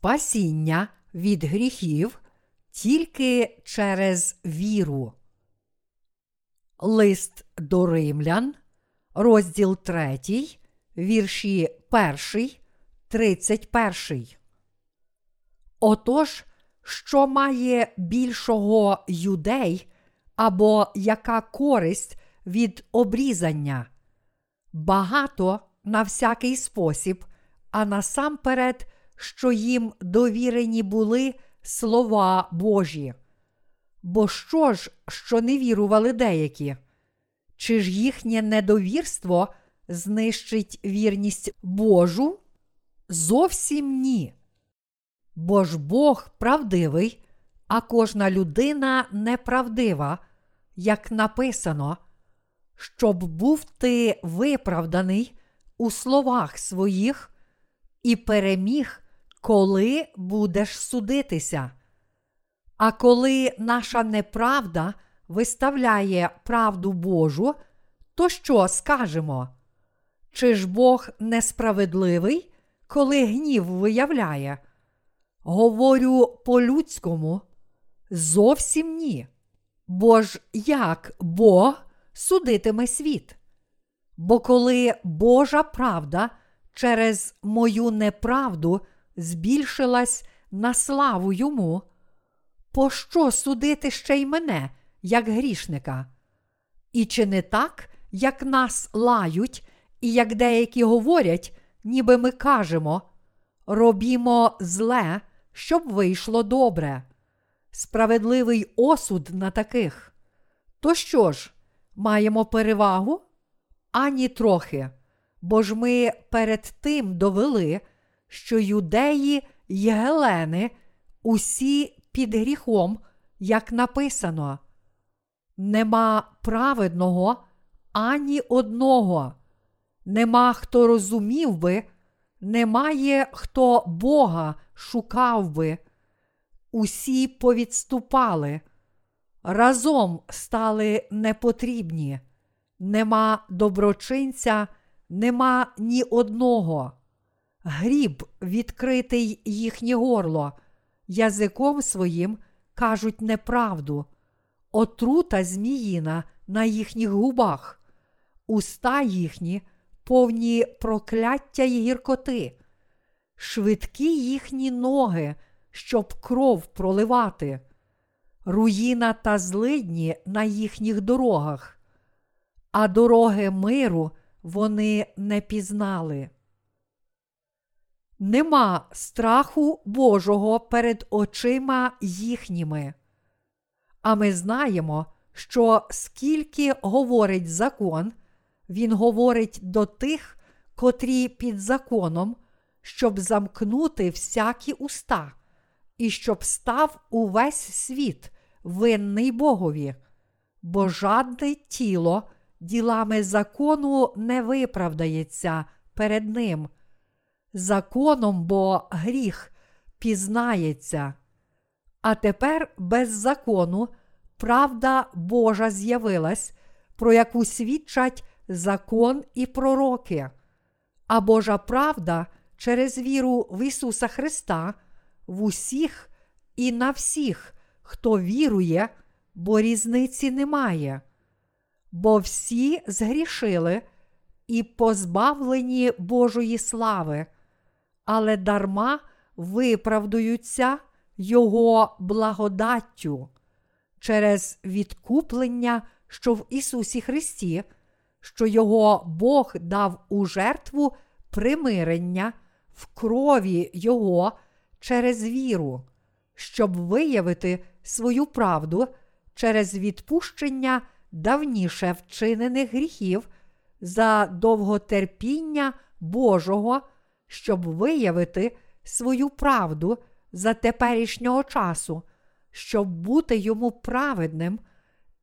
спасіння від гріхів тільки через віру. Лист до римлян, розділ 3, вірші 1, 31. Отож, що має більшого юдей або яка користь від обрізання? Багато на всякий спосіб, а насамперед, що їм довірені були слова Божі. Бо що ж, що не вірували деякі? Чи ж їхнє недовірство знищить вірність Божу? Зовсім ні. Бо ж Бог правдивий, а кожна людина неправдива, як написано, щоб був ти виправданий у словах своїх і переміг, коли будеш судитися. А коли наша неправда виставляє правду Божу, то що скажемо? Чи ж Бог несправедливий, коли гнів виявляє? Говорю по-людському, зовсім ні. Бо ж як Бог судитиме світ? Бо коли Божа правда через мою неправду збільшилась на славу йому, пощо судити ще й мене, як грішника? І чи не так, як нас лають, і як деякі говорять, ніби ми кажемо, робімо зле, щоб вийшло добре, справедливий осуд на таких. То що ж, маємо перевагу? Ані трохи, бо ж ми перед тим довели, що юдеї й гелени усі під гріхом, як написано. Нема праведного ані одного, нема хто розумів би, немає хто Бога шукав би. Усі повідступали, разом стали непотрібні, нема доброчинця, нема ні одного. Гріб відкритий їхнє горло, язиком своїм кажуть неправду, отрута зміїна на їхніх губах, уста їхні повні прокляття й гіркоти, швидкі їхні ноги, щоб кров проливати, руїна та злидні на їхніх дорогах, а дороги миру вони не пізнали. Нема страху Божого перед очима їхніми. А ми знаємо, що скільки говорить закон, він говорить до тих, котрі під законом, щоб замкнути всякі уста, і щоб став увесь світ винний Богові, бо жадне тіло ділами закону не виправдається перед ним. Законом бо гріх пізнається. А тепер без закону правда Божа з'явилась, про яку свідчать закон і пророки, а Божа правда через віру в Ісуса Христа в усіх і на всіх, хто вірує, бо різниці немає. Бо всі згрішили і позбавлені Божої слави, але дарма виправдуються Його благодаттю через відкуплення, що в Ісусі Христі, що Його Бог дав у жертву примирення в крові Його через віру, щоб виявити свою правду через відпущення давніше вчинених гріхів за довготерпіння Божого, щоб виявити свою правду за теперішнього часу, щоб бути йому праведним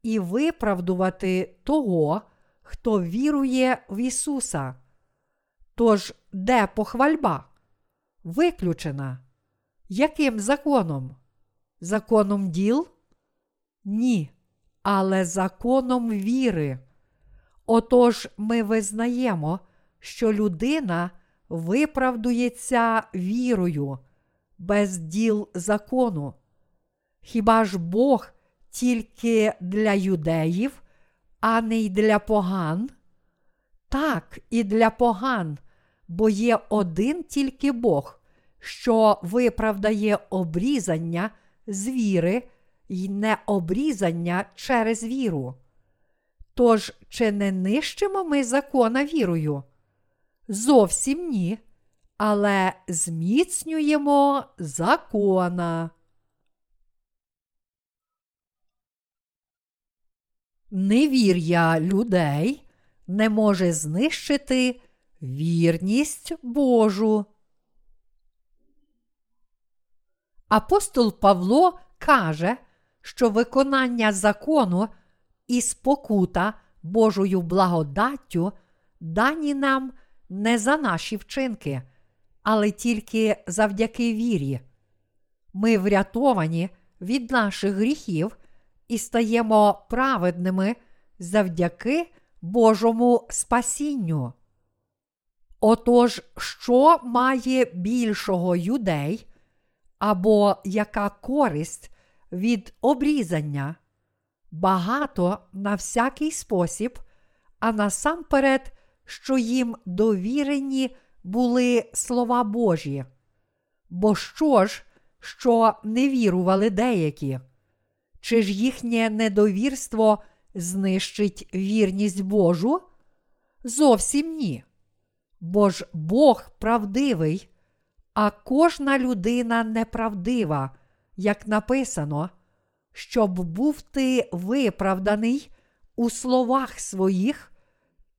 і виправдувати того, хто вірує в Ісуса. Тож, де похвальба? Виключена. Яким законом? Законом діл? Ні, але законом віри. Отож, ми визнаємо, що людина виправдується вірою, без діл закону? Хіба ж Бог тільки для юдеїв, а не й для поган? Так, і для поган, бо є один тільки Бог, що виправдає обрізання з віри й не обрізання через віру. Тож, чи не нищимо ми закона вірою? Зовсім ні, але зміцнюємо закона. Невір'я людей не може знищити вірність Божу. Апостол Павло каже, що виконання закону і спокута Божою благодаттю дані нам не за наші вчинки, але тільки завдяки вірі. Ми врятовані від наших гріхів і стаємо праведними завдяки Божому спасінню. Отож, що має більшого юдей, або яка користь від обрізання? Багато на всякий спосіб, а насамперед, що їм довірені були слова Божі. Бо що ж, що не вірували деякі? Чи ж їхнє недовірство знищить вірність Божу? Зовсім ні. Бо ж Бог правдивий, а кожна людина неправдива, як написано, щоб був ти виправданий у словах своїх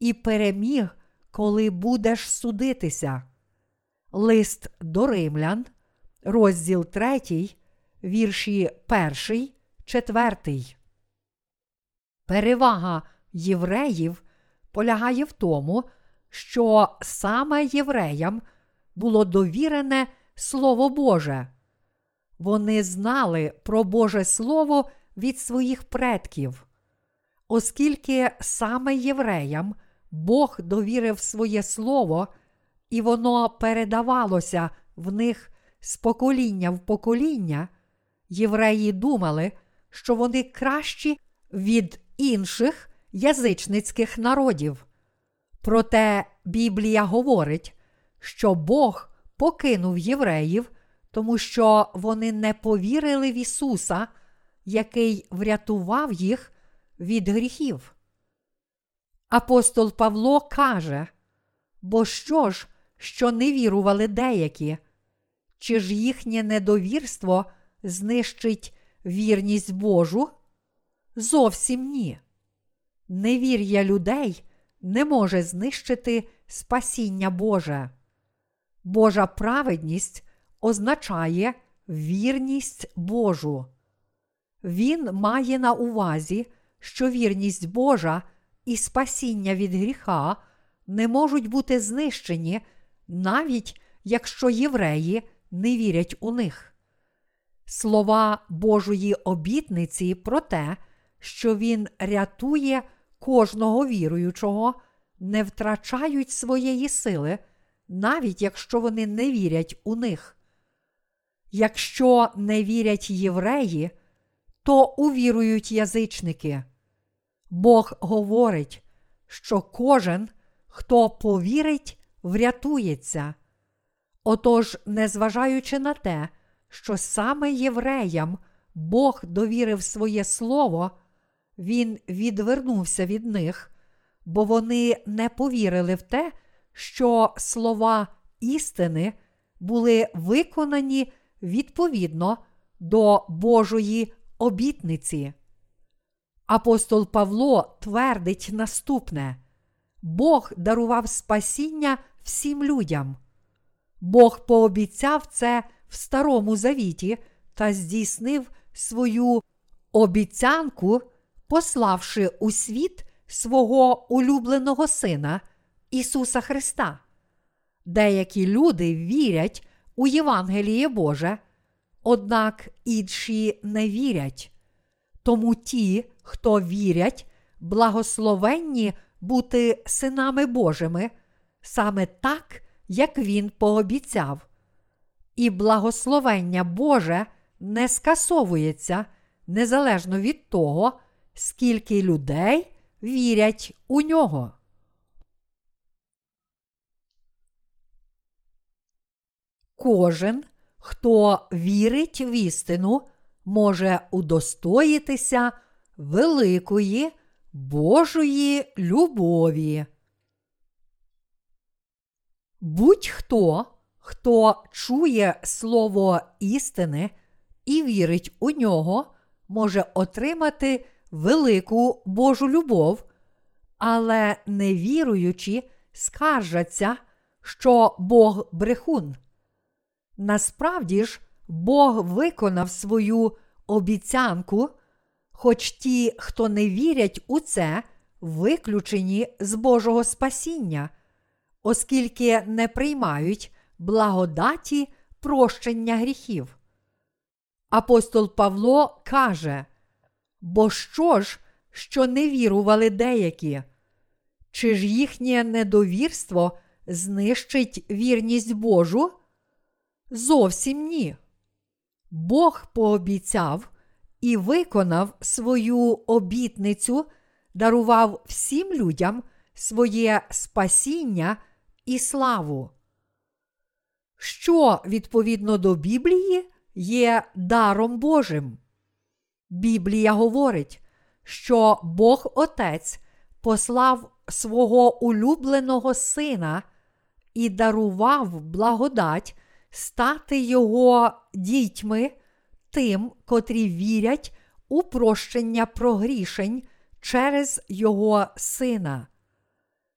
і переміг, коли будеш судитися. Лист до римлян, розділ 3, вірші 1, 4. Перевага євреїв полягає в тому, що саме євреям було довірене Слово Боже. Вони знали про Боже Слово від своїх предків. Оскільки саме євреям Бог довірив своє слово, і воно передавалося в них з покоління в покоління, євреї думали, що вони кращі від інших язичницьких народів. Проте Біблія говорить, що Бог покинув євреїв, тому що вони не повірили в Ісуса, який врятував їх від гріхів. Апостол Павло каже: Бо що ж, що не вірували деякі, чи ж їхнє недовірство знищить вірність Божу? Зовсім ні. Невір'я людей не може знищити спасіння Боже. Божа праведність означає вірність Божу. Він має на увазі, що вірність Божа і спасіння від гріха не можуть бути знищені, навіть якщо євреї не вірять у них. Слова Божої обітниці про те, що Він рятує кожного віруючого, не втрачають своєї сили, навіть якщо вони не вірять у них. Якщо не вірять євреї, то увірують язичники. Бог говорить, що кожен, хто повірить, врятується. Отож, незважаючи на те, що саме євреям Бог довірив своє слово, Він відвернувся від них, бо вони не повірили в те, що слова істини були виконані відповідно до Божої обітниці. Апостол Павло твердить наступне: Бог дарував спасіння всім людям. Бог пообіцяв це в Старому Завіті та здійснив свою обіцянку, пославши у світ свого улюбленого Сина Ісуса Христа. Деякі люди вірять у Євангеліє Боже, однак інші не вірять. Тому ті, хто вірять, благословенні бути синами Божими, саме так, як Він пообіцяв. і благословення Боже не скасовується незалежно від того, скільки людей вірять у нього. Кожен, хто вірить в істину, може удостоїтися великої Божої любові. Будь-хто, хто чує слово істини і вірить у нього, може отримати велику Божу любов, але невіруючі скаржаться, що Бог брехун. Насправді ж, Бог виконав свою обіцянку, хоч ті, хто не вірять у це, виключені з Божого спасіння, оскільки не приймають благодаті прощення гріхів. Апостол Павло каже: Бо що ж, що не вірували деякі? Чи ж їхнє недовірство знищить вірність Божу? Зовсім ні. Бог пообіцяв і виконав свою обітницю, дарував всім людям своє спасіння і славу. Що відповідно до Біблії є даром Божим? Біблія говорить, що Бог Отець послав свого улюбленого Сина і дарував благодать стати Його дітьми тим, котрі вірять у прощення прогрішень через Його Сина.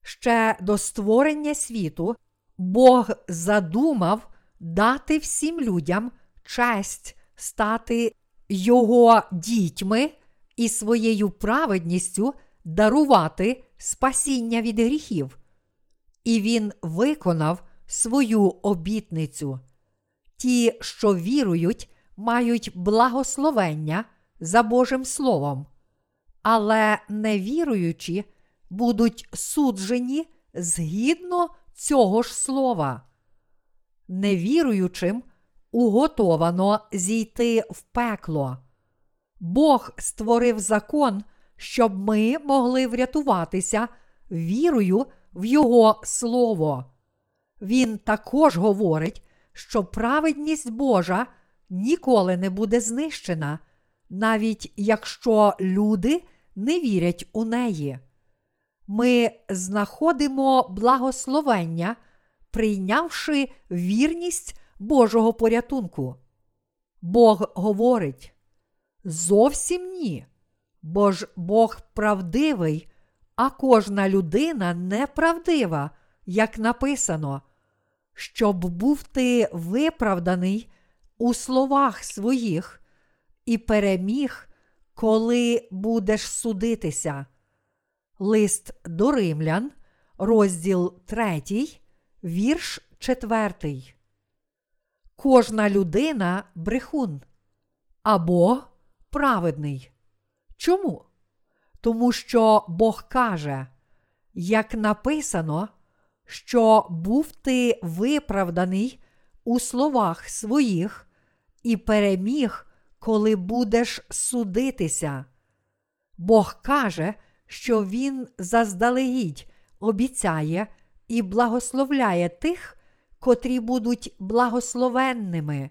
Ще до створення світу Бог задумав дати всім людям честь стати Його дітьми і своєю праведністю дарувати спасіння від гріхів. І Він виконав свою обітницю. Ті, що вірують, мають благословення за Божим Словом, але невіруючі будуть суджені згідно цього ж слова. Невіруючим уготовано зійти в пекло. Бог створив закон, щоб ми могли врятуватися вірою в Його Слово. Він також говорить, що праведність Божа ніколи не буде знищена, навіть якщо люди не вірять у неї. Ми знаходимо благословення, прийнявши вірність Божого порятунку. Бог говорить зовсім ні, бо ж Бог правдивий, а кожна людина неправдива, як написано щоб був ти виправданий у словах своїх і переміг, коли будеш судитися. Лист до римлян, розділ 3, вірш 4. Кожна людина брехун або праведний. Чому? Тому що Бог каже, як написано, що був ти виправданий у словах своїх і переміг, коли будеш судитися. Бог каже, що Він заздалегідь обіцяє і благословляє тих, котрі будуть благословенними.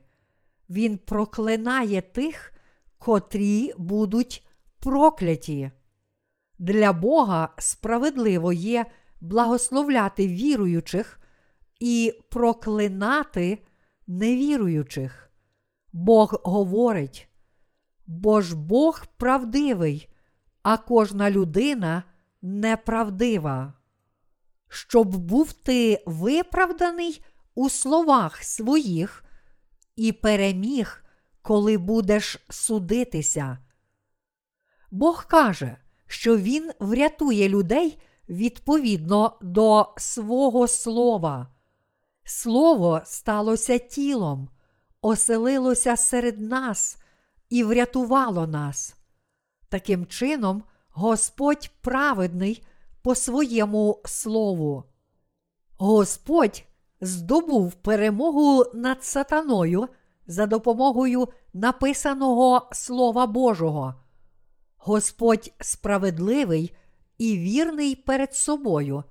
Він проклинає тих, котрі будуть прокляті. Для Бога справедливо є благословляти віруючих і проклинати невіруючих. Бог говорить, бо ж Бог правдивий, а кожна людина неправдива. Щоб був ти виправданий у словах своїх і переміг, коли будеш судитися. Бог каже, що Він врятує людей відповідно до свого слова. Слово сталося тілом, оселилося серед нас і врятувало нас. Таким чином, Господь праведний по своєму слову. Господь здобув перемогу над сатаною за допомогою написаного Слова Божого. Господь справедливий і вірний перед собою,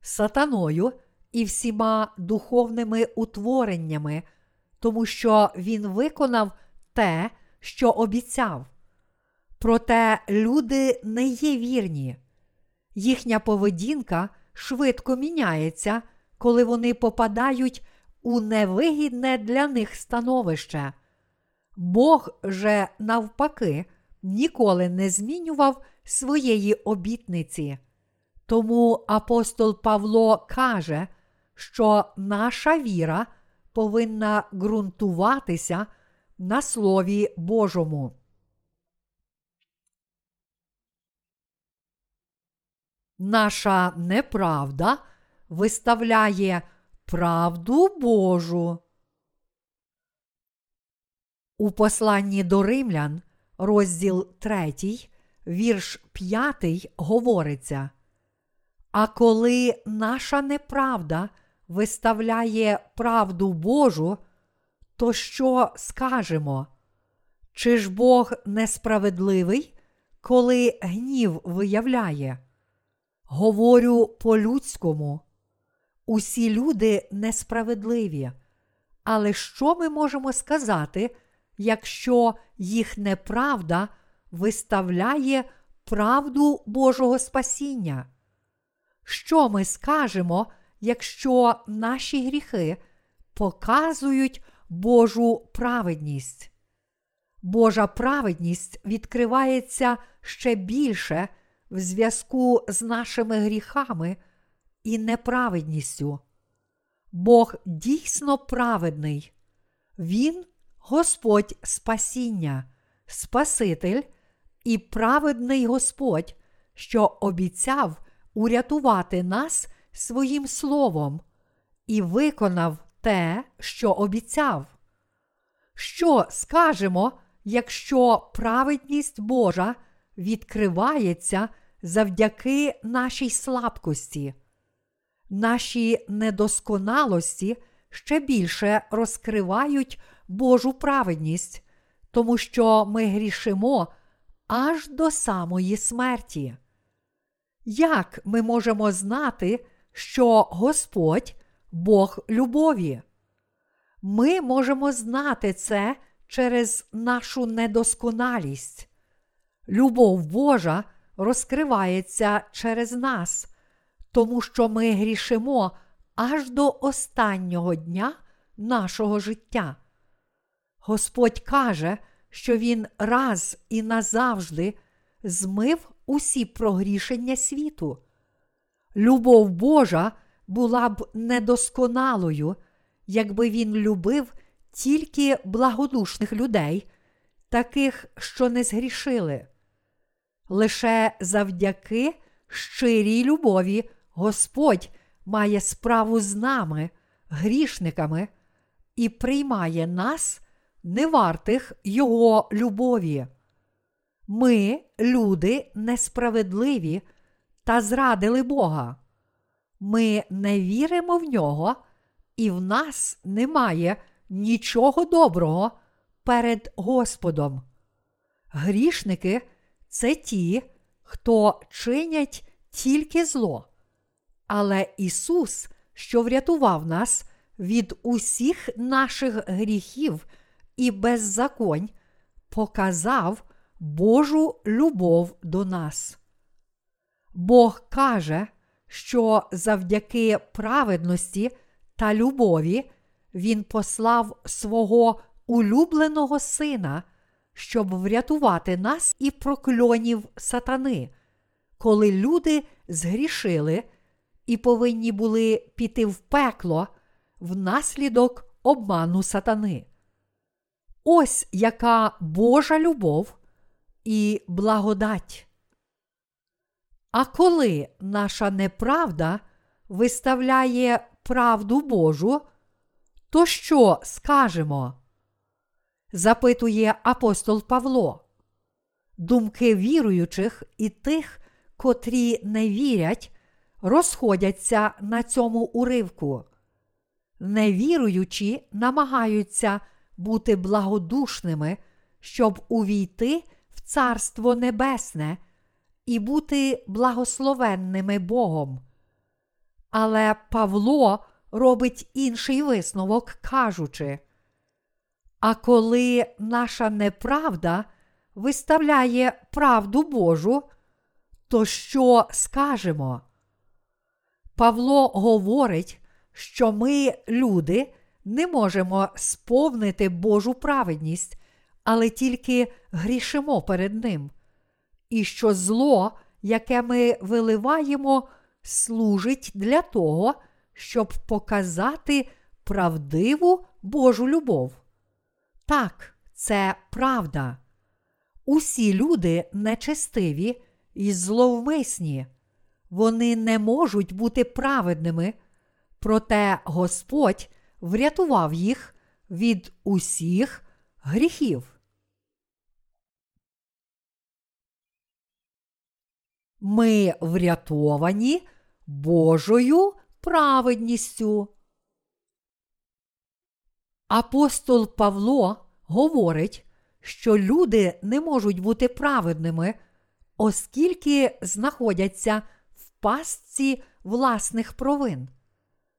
сатаною і всіма духовними утвореннями, тому що Він виконав те, що обіцяв. Проте люди не є вірні, їхня поведінка швидко міняється, коли вони попадають у невигідне для них становище. Бог же, навпаки, ніколи не змінював своєї обітниці. Тому апостол Павло каже, що наша віра повинна ґрунтуватися на Слові Божому. Наша неправда виставляє правду Божу. У посланні до римлян, розділ 3, вірш 5, говориться. А коли наша неправда виставляє правду Божу, то що скажемо? Чи ж Бог несправедливий, коли гнів виявляє? Говорю по-людському. Усі люди несправедливі. Але що ми можемо сказати, якщо їх неправда виставляє правду Божого спасіння? Що ми скажемо, якщо наші гріхи показують Божу праведність? Божа праведність відкривається ще більше в зв'язку з нашими гріхами і неправедністю. Бог дійсно праведний, Він Господь спасіння, Спаситель і праведний Господь, що обіцяв урятувати нас своїм словом і виконав те, що обіцяв. Що скажемо, якщо праведність Божа відкривається завдяки нашій слабкості? Наші недосконалості ще більше розкривають Божу праведність, тому що ми грішимо аж до самої смерті. Як ми можемо знати, що Господь Бог любові? Ми можемо знати це через нашу недосконалість. Любов Божа розкривається через нас, тому що ми грішимо аж до останнього дня нашого життя. Господь каже, що Він раз і назавжди змив усі прогрішення світу. Любов Божа була б недосконалою, якби він любив тільки благодушних людей, таких, що не згрішили. Лише завдяки щирій любові Господь має справу з нами, грішниками, і приймає нас, невартих Його любові. Ми, люди, несправедливі та зрадили Бога. Ми не віримо в нього, і в нас немає нічого доброго перед Господом. Грішники це ті, хто чинять тільки зло. Але Ісус, що врятував нас від усіх наших гріхів і беззаконь, показав Божу любов до нас. Бог каже, що завдяки праведності та любові Він послав свого улюбленого Сина, щоб врятувати нас і прокльонів сатани, коли люди згрішили і повинні були піти в пекло внаслідок обману сатани. Ось яка Божа любов і благодать. А коли наша неправда виставляє правду Божу, то що скажемо? запитує апостол Павло. Думки віруючих і тих, котрі не вірять, розходяться на цьому уривку. Невіруючі намагаються бути благодушними, щоб увійти в Царство Небесне і бути благословенними Богом. Але Павло робить інший висновок, кажучи: А коли наша неправда виставляє правду Божу, то що скажемо? Павло говорить, що ми, люди, не можемо сповнити Божу праведність, але тільки грішимо перед Ним, і що зло, яке ми виливаємо, служить для того, щоб показати правдиву Божу любов. Так, це правда. Усі люди нечестиві і зловмисні, вони не можуть бути праведними, проте Господь врятував їх від усіх гріхів. Ми врятовані Божою праведністю. Апостол Павло говорить, що люди не можуть бути праведними, оскільки знаходяться в пастці власних провин.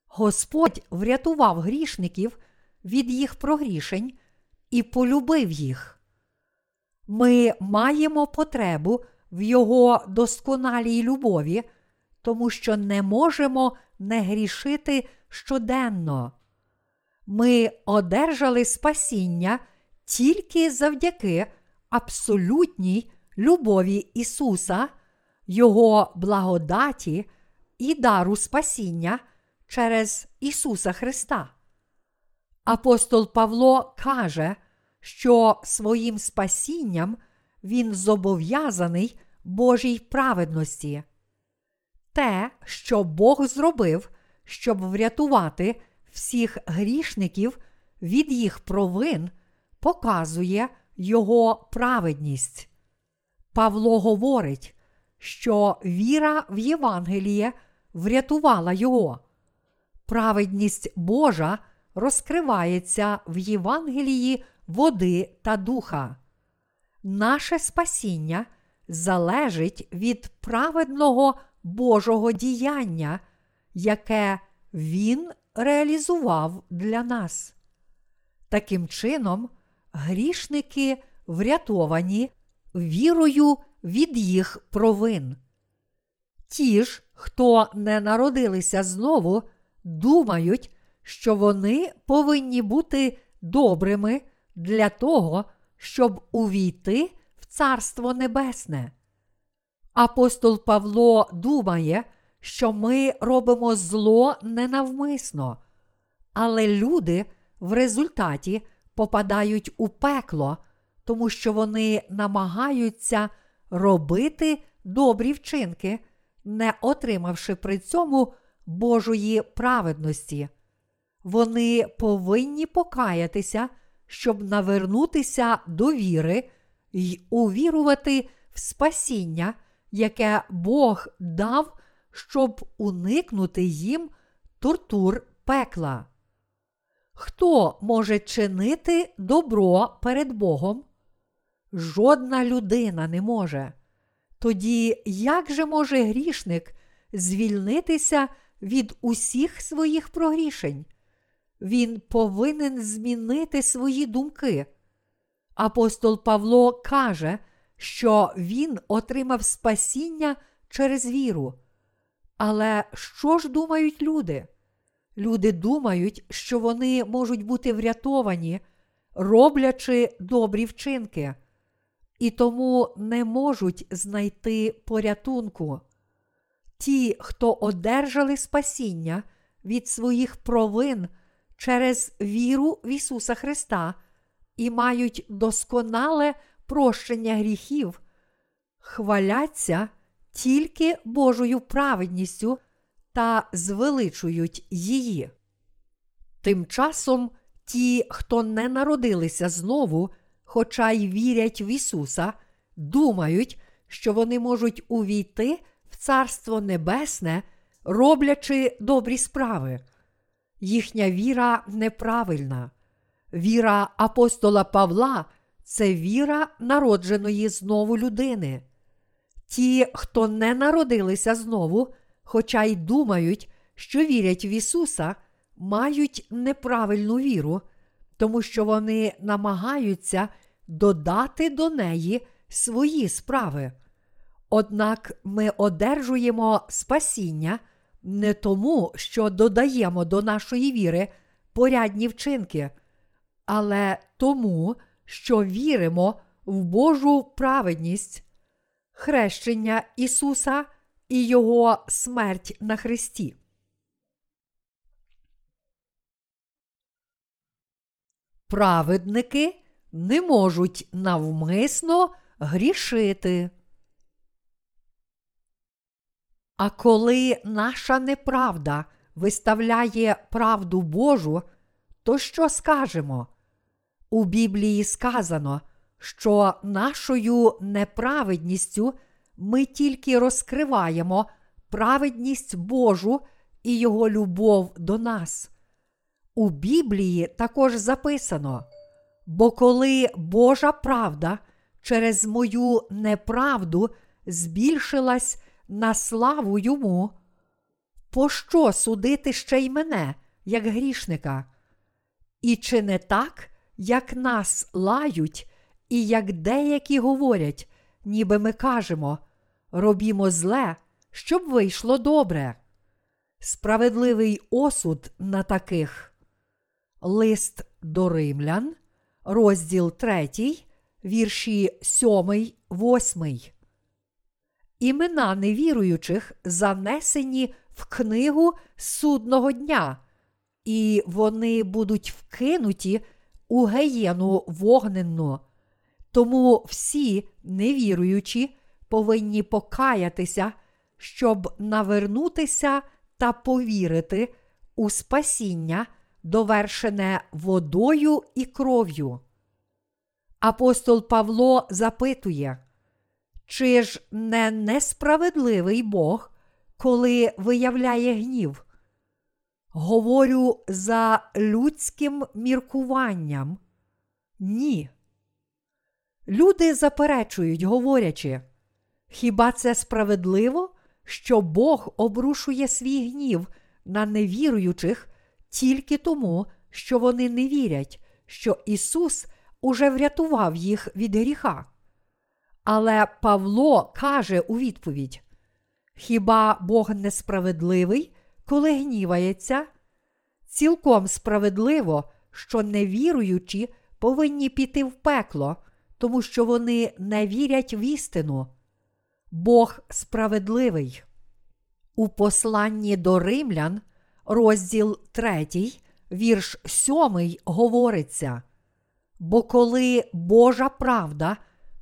Господь врятував грішників від їх прогрішень і полюбив їх. Ми маємо потребу в Його досконалій любові, тому що не можемо не грішити щоденно. Ми одержали спасіння тільки завдяки абсолютній любові Ісуса, Його благодаті і дару спасіння через Ісуса Христа. Апостол Павло каже, що своїм спасінням він зобов'язаний Божій праведності. Те, що Бог зробив, щоб врятувати всіх грішників від їх провин, показує Його праведність. Павло говорить, що віра в Євангеліє врятувала його. Праведність Божа розкривається в Євангелії води та духа. Наше спасіння залежить від праведного Божого діяння, яке Він реалізував для нас. Таким чином, грішники врятовані вірою від їх провин. Ті ж, хто не народилися знову, думають, що вони повинні бути добрими для того, щоб увійти в Царство Небесне. Апостол Павло думає, що ми робимо зло ненавмисно, але люди в результаті попадають у пекло, тому що вони намагаються робити добрі вчинки, не отримавши при цьому Божої праведності. Вони повинні покаятися, щоб навернутися до віри й увірувати в спасіння, яке Бог дав, щоб уникнути їм тортур пекла. Хто може чинити добро перед Богом? Жодна людина не може. Тоді як же може грішник звільнитися від усіх своїх прогрішень? Він повинен змінити свої думки. Апостол Павло каже, що він отримав спасіння через віру. Але що ж думають люди? Люди думають, що вони можуть бути врятовані, роблячи добрі вчинки, і тому не можуть знайти порятунку. Ті, хто одержали спасіння від своїх провин через віру в Ісуса Христа і мають досконале прощення гріхів, хваляться тільки Божою праведністю та звеличують її. Тим часом ті, хто не народилися знову, хоча й вірять в Ісуса, думають, що вони можуть увійти в Царство Небесне, роблячи добрі справи. Їхня віра неправильна. Віра апостола Павла це віра народженої знову людини. Ті, хто не народилися знову, хоча й думають, що вірять в Ісуса, мають неправильну віру, тому що вони намагаються додати до неї свої справи. Однак ми одержуємо спасіння не тому, що додаємо до нашої віри порядні вчинки, але тому, що віримо в Божу праведність, хрещення Ісуса і Його смерть на Христі. Праведники не можуть навмисно грішити. А коли наша неправда виставляє правду Божу, то що скажемо? У Біблії сказано, що нашою неправедністю ми тільки розкриваємо праведність Божу і Його любов до нас. У Біблії також записано: бо коли Божа правда через мою неправду збільшилась на славу йому, пощо судити ще й мене, як грішника? І чи не так, як нас лають, і як деякі говорять, ніби ми кажемо, робімо зле, щоб вийшло добре? Справедливий осуд на таких. Лист до римлян, розділ 3, вірші 7, 8. Імена невіруючих занесені в книгу судного дня, і вони будуть вкинуті у геєну вогненну. Тому всі невіруючі повинні покаятися, щоб навернутися та повірити у спасіння, довершене водою і кров'ю. Апостол Павло запитує, чи ж не несправедливий Бог, коли виявляє гнів? Говорю за людським міркуванням. Ні. Люди заперечують, говорячи, хіба це справедливо, що Бог обрушує свій гнів на невіруючих тільки тому, що вони не вірять, що Ісус уже врятував їх від гріха? Але Павло каже у відповідь: Хіба Бог несправедливий, коли гнівається? Цілком справедливо, що невіруючі повинні піти в пекло, тому що вони не вірять в істину. Бог справедливий. У посланні до римлян, розділ 3, вірш 7 говориться: Бо коли Божа правда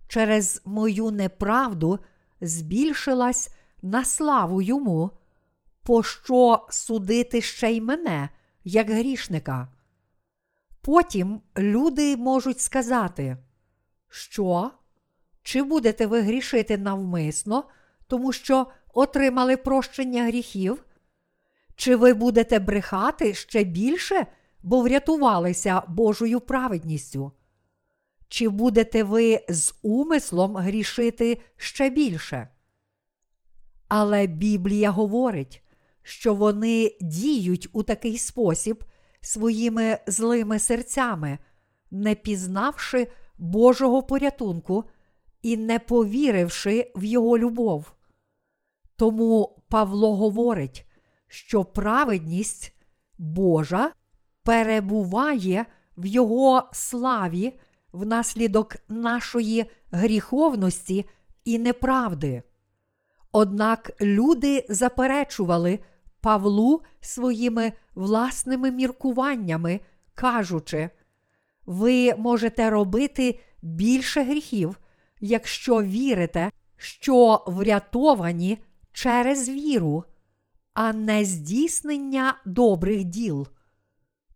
через мою неправду збільшилась на славу йому, пощо судити ще й мене, як грішника? Потім люди можуть сказати, що? Чи будете ви грішити навмисно, тому що отримали прощення гріхів? Чи ви будете брехати ще більше, бо врятувалися Божою праведністю? Чи будете ви з умислом грішити ще більше? Але Біблія говорить, що вони діють у такий спосіб своїми злими серцями, не пізнавши Божого порятунку і не повіривши в Його любов. Тому Павло говорить, що праведність Божа перебуває в Його славі внаслідок нашої гріховності і неправди. Однак люди заперечували Павлу своїми власними міркуваннями, кажучи, ви можете робити більше гріхів, якщо вірите, що врятовані через віру, а не здійснення добрих діл.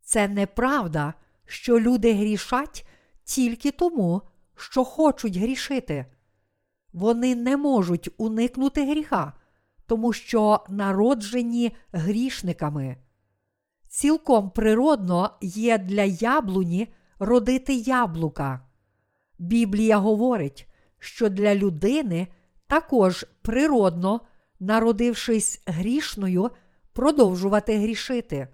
Це неправда, що люди грішать тільки тому, що хочуть грішити. Вони не можуть уникнути гріха, тому що народжені грішниками. Цілком природно є для яблуні родити яблука. Біблія говорить, що для людини також природно, народившись грішною, продовжувати грішити.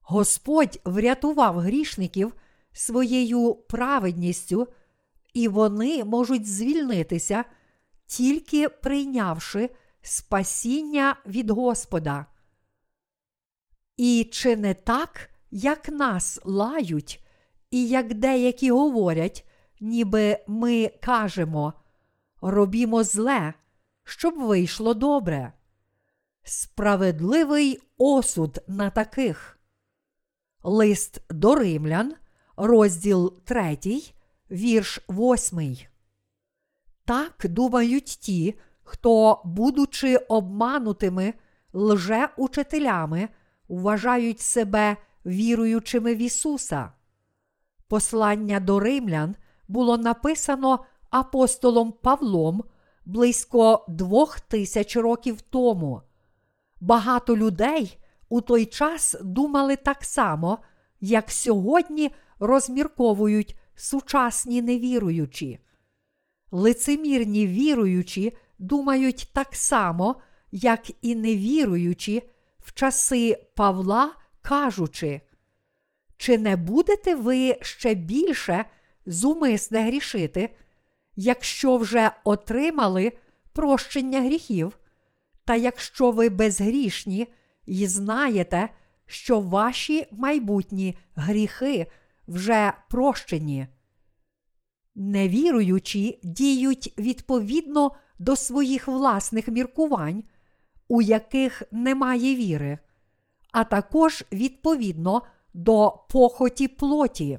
Господь врятував грішників своєю праведністю, і вони можуть звільнитися, тільки прийнявши спасіння від Господа. І чи не так, як нас лають, і як деякі говорять, ніби ми кажемо робімо зле, щоб вийшло добре. Справедливий осуд на таких. Лист до римлян, розділ 3, вірш 8. Так думають ті, хто, будучи обманутими лже-учителями, вважають себе віруючими в Ісуса. Послання до римлян було написано апостолом Павлом близько двох тисяч років тому. Багато людей у той час думали так само, як сьогодні розмірковують сучасні невіруючі. Лицемірні віруючі думають так само, як і невіруючі в часи Павла, кажучи, чи не будете ви ще більше зумисне грішити, якщо вже отримали прощення гріхів, та якщо ви безгрішні і знаєте, що ваші майбутні гріхи вже прощені. Невіруючі діють відповідно до своїх власних міркувань, у яких немає віри, а також відповідно до похоті плоті.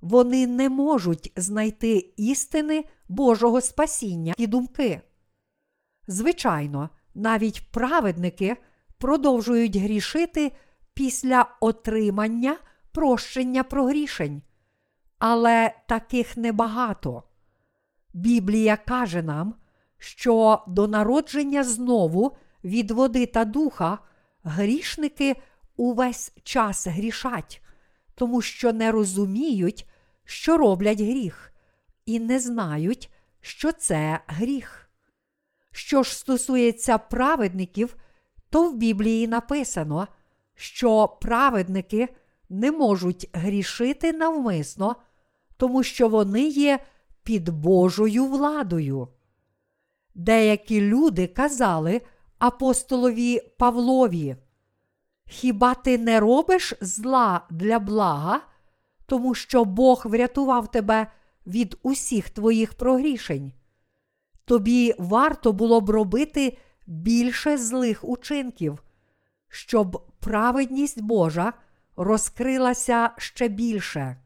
Вони не можуть знайти істини Божого спасіння і думки. Звичайно, навіть праведники продовжують грішити після отримання прощення прогрішень. Але таких небагато. Біблія каже нам, що до народження знову від води та духа грішники увесь час грішать, тому що не розуміють, що роблять гріх, і не знають, що це гріх. Що ж стосується праведників, то в Біблії написано, що праведники не можуть грішити навмисно, тому що вони є під Божою владою. Деякі люди казали апостолові Павлові, Хіба ти не робиш зла для блага, тому що Бог врятував тебе від усіх твоїх прогрішень? Тобі варто було б робити більше злих учинків, щоб праведність Божа розкрилася ще більше.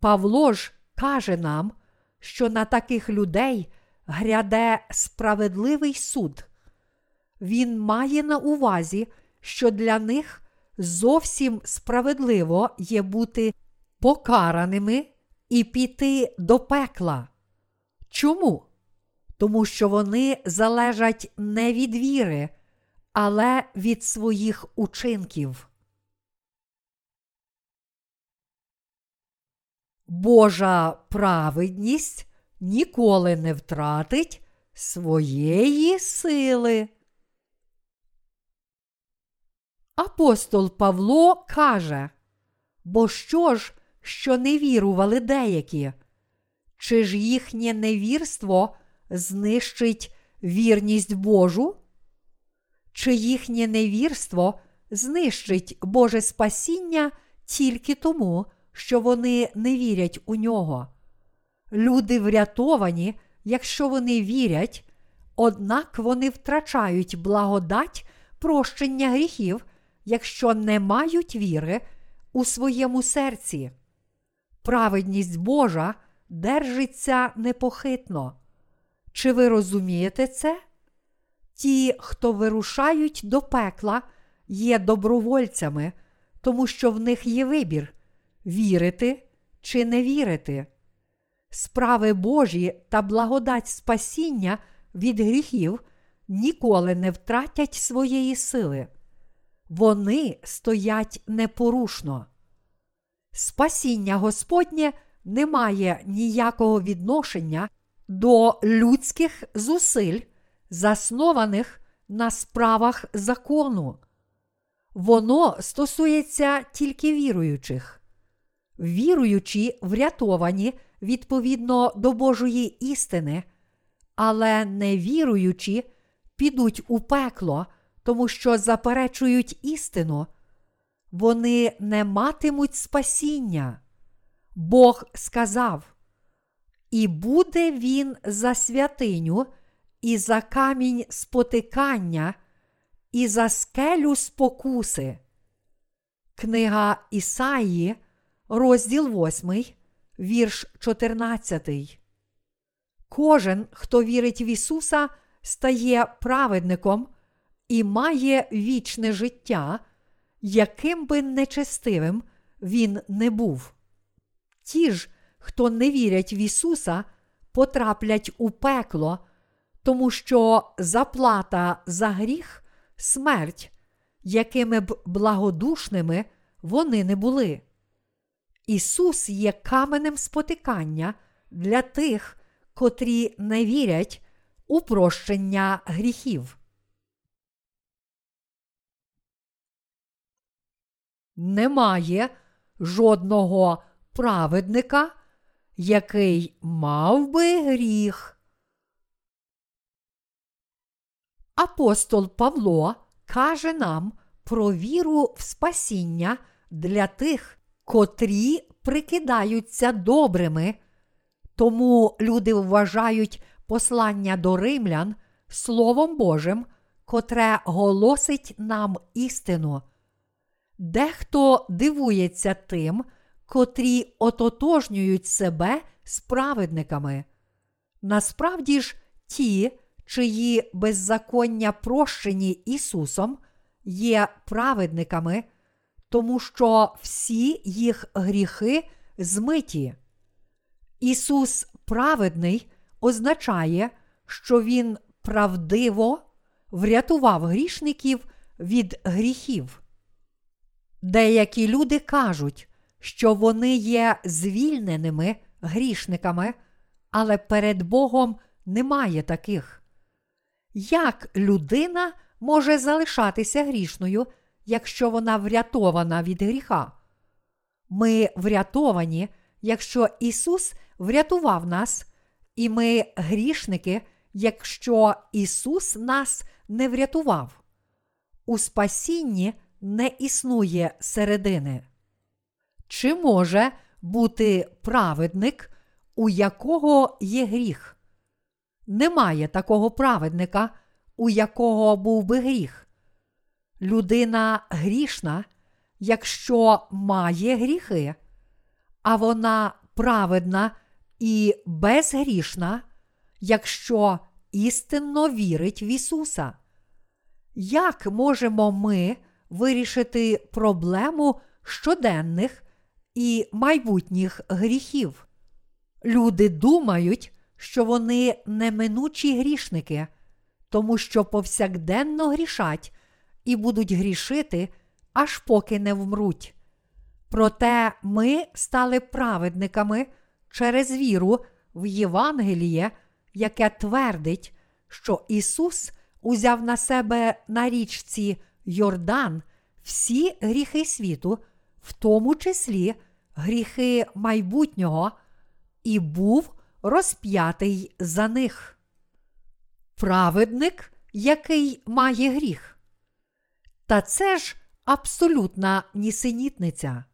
Павло ж каже нам, що на таких людей гряде справедливий суд. Він має на увазі, що для них зовсім справедливо є бути покараними і піти до пекла. Чому? Тому що вони залежать не від віри, але від своїх учинків. Божа праведність ніколи не втратить своєї сили. Апостол Павло каже, бо що ж, що не вірували деякі? Чи ж їхнє невірство знищить вірність Божу? Чи їхнє невірство знищить Боже спасіння тільки тому, що вони не вірять у нього? Люди врятовані, якщо вони вірять, однак вони втрачають благодать прощення гріхів, якщо не мають віри у своєму серці. Праведність Божа держиться непохитно. Чи ви розумієте це? Ті, хто вирушають до пекла, є добровольцями, тому що в них є вибір вірити чи не вірити. Справи Божі та благодать спасіння від гріхів ніколи не втратять своєї сили. вони стоять непорушно. Спасіння Господнє не має ніякого відношення до людських зусиль, заснованих на справах закону. Воно стосується тільки віруючих. Віруючі врятовані відповідно до Божої істини, але невіруючі підуть у пекло, тому що заперечують істину. Вони не матимуть спасіння. Бог сказав: І буде він за святиню, і за камінь спотикання, і за скелю спокуси. Книга Ісаї, розділ 8, вірш 14. Кожен, хто вірить в Ісуса, стає праведником і має вічне життя, яким би нечестивим він не був. Ті ж, хто не вірять в Ісуса, потраплять у пекло, тому що заплата за гріх смерть, якими б благодушними вони не були. Ісус є каменем спотикання для тих, котрі не вірять у прощення гріхів. Немає жодного праведника, який мав би гріх. Апостол Павло каже нам про віру в спасіння для тих, котрі прикидаються добрими, тому люди вважають послання до римлян Словом Божим, котре голосить нам істину. Дехто дивується тим, котрі ототожнюють себе з праведниками. Насправді ж, ті, чиї беззаконня прощені Ісусом, є праведниками, тому що всі їх гріхи змиті. Ісус праведний означає, що Він правдиво врятував грішників від гріхів. Деякі люди кажуть, що вони є звільненими грішниками, але перед Богом немає таких. Як людина може залишатися грішною, якщо вона врятована від гріха? Ми врятовані, якщо Ісус врятував нас, і ми грішники, якщо Ісус нас не врятував. У спасінні не існує середини. Чи може бути праведник, у якого є гріх? Немає такого праведника, у якого був би гріх. Людина грішна, якщо має гріхи, а вона праведна і безгрішна, якщо істинно вірить в Ісуса. Як можемо ми вирішити проблему щоденних і майбутніх гріхів? Люди думають, що вони неминучі грішники, тому що повсякденно грішать і будуть грішити, аж поки не вмруть. Проте ми стали праведниками через віру в Євангеліє, яке твердить, що Ісус узяв на себе на річці Йордан всі гріхи світу, в тому числі гріхи майбутнього, і був розп'ятий за них. Праведник, який має гріх. Та це ж абсолютна нісенітниця.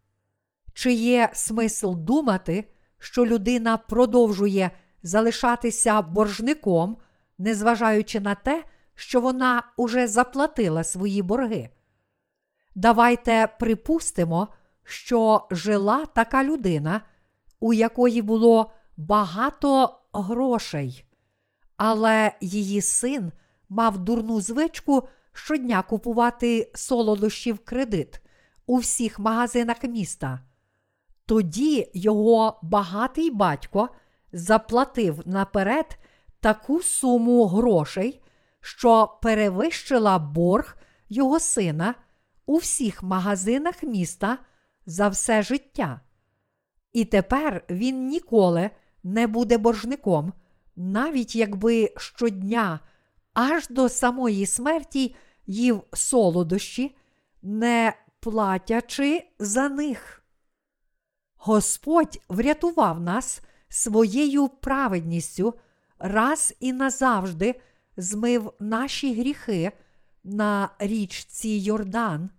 Чи є смисл думати, що людина продовжує залишатися боржником, незважаючи на те, що вона уже заплатила свої борги? Давайте припустимо, що жила така людина, у якої було багато грошей, але її син мав дурну звичку щодня купувати солодощі в кредит у всіх магазинах міста. Тоді його багатий батько заплатив наперед таку суму грошей, що перевищила борг його сина у всіх магазинах міста за все життя. І тепер він ніколи не буде боржником, навіть якби щодня аж до самої смерті їв солодощі, не платячи за них. Господь врятував нас своєю праведністю раз і назавжди змив наші гріхи на річці Йордан.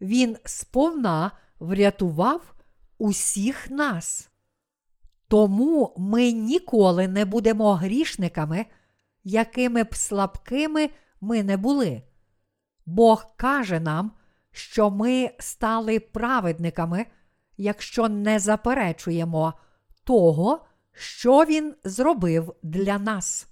Він сповна врятував усіх нас. Тому ми ніколи не будемо грішниками, якими б слабкими ми не були. Бог каже нам, що ми стали праведниками, якщо не заперечуємо того, що Він зробив для нас.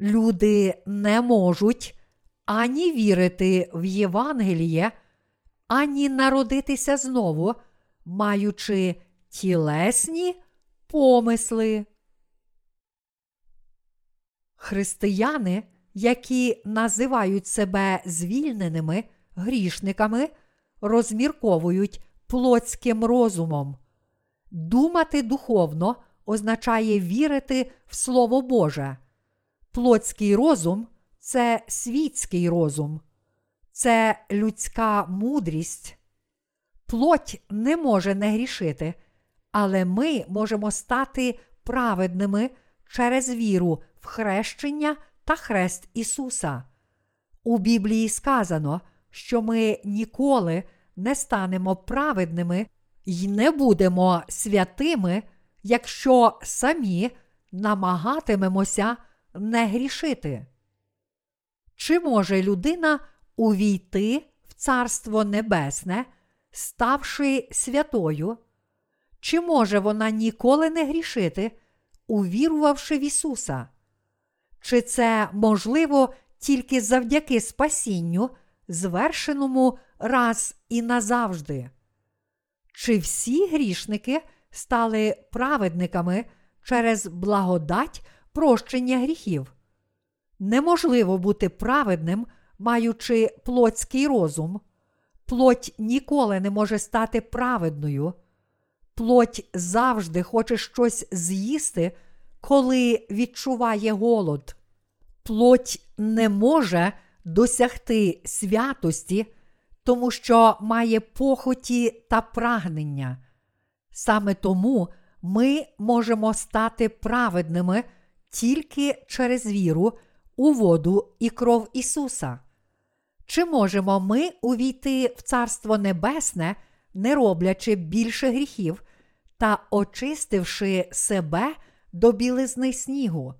Люди не можуть ані вірити в Євангеліє, ані народитися знову, маючи тілесні помисли. Християни, які називають себе звільненими грішниками, розмірковують плотським розумом. Думати духовно означає вірити в Слово Боже. Плотський розум це світський розум, це людська мудрість. Плоть не може не грішити, але ми можемо стати праведними через віру в хрещення та хрест Ісуса. У Біблії сказано, що ми ніколи не станемо праведними і не будемо святими, якщо самі намагатимемося не грішити. Чи може людина увійти в Царство Небесне, ставши святою? Чи може вона ніколи не грішити, увірувавши в Ісуса? Чи це можливо тільки завдяки спасінню, звершеному раз і назавжди? Чи всі грішники стали праведниками через благодать прощення гріхів? Неможливо бути праведним, маючи плотський розум. Плоть ніколи не може стати праведною. Плоть завжди хоче щось з'їсти, коли відчуває голод. Плоть не може досягти святості, тому що має похоті та прагнення. Саме тому ми можемо стати праведними тільки через віру у воду і кров Ісуса. Чи можемо ми увійти в Царство Небесне, не роблячи більше гріхів та очистивши себе до білизни снігу?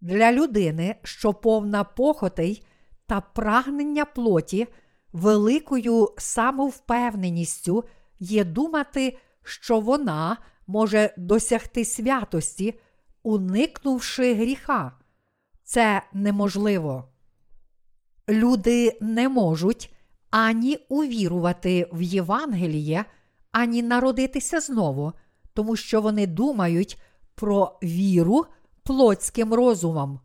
Для людини, що повна похотей та прагнення плоті, великою самовпевненістю є думати, що вона може досягти святості, уникнувши гріха. Це неможливо. Люди не можуть ані увірувати в Євангеліє, ані народитися знову, тому що вони думають про віру плотським розумом.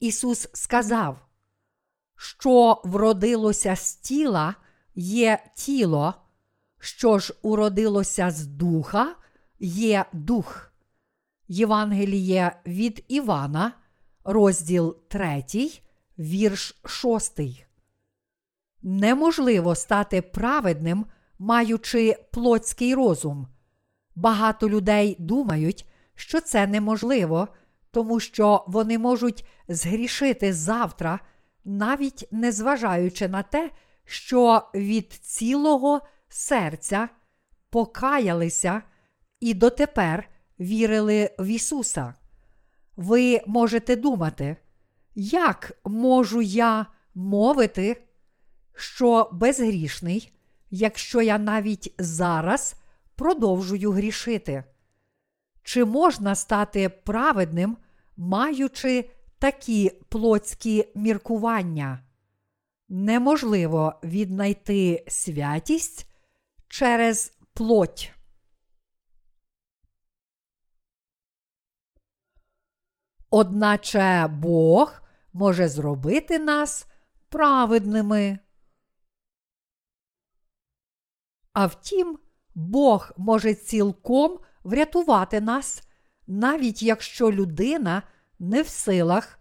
Ісус сказав, що вродилося з тіла є тіло, що ж уродилося з духа є дух. Євангеліє від Івана, розділ 3, вірш 6. Неможливо стати праведним, маючи плотський розум. Багато людей думають, що це неможливо, тому що вони можуть згрішити завтра, навіть не зважаючи на те, що від цілого серця покаялися і дотепер вірили в Ісуса. Ви можете думати, як можу я мовити, що безгрішний, якщо я навіть зараз продовжую грішити? Чи можна стати праведним, маючи такі плотські міркування? Неможливо віднайти святість через плоть. Одначе Бог може зробити нас праведними. А втім, Бог може цілком врятувати нас, навіть якщо людина не в силах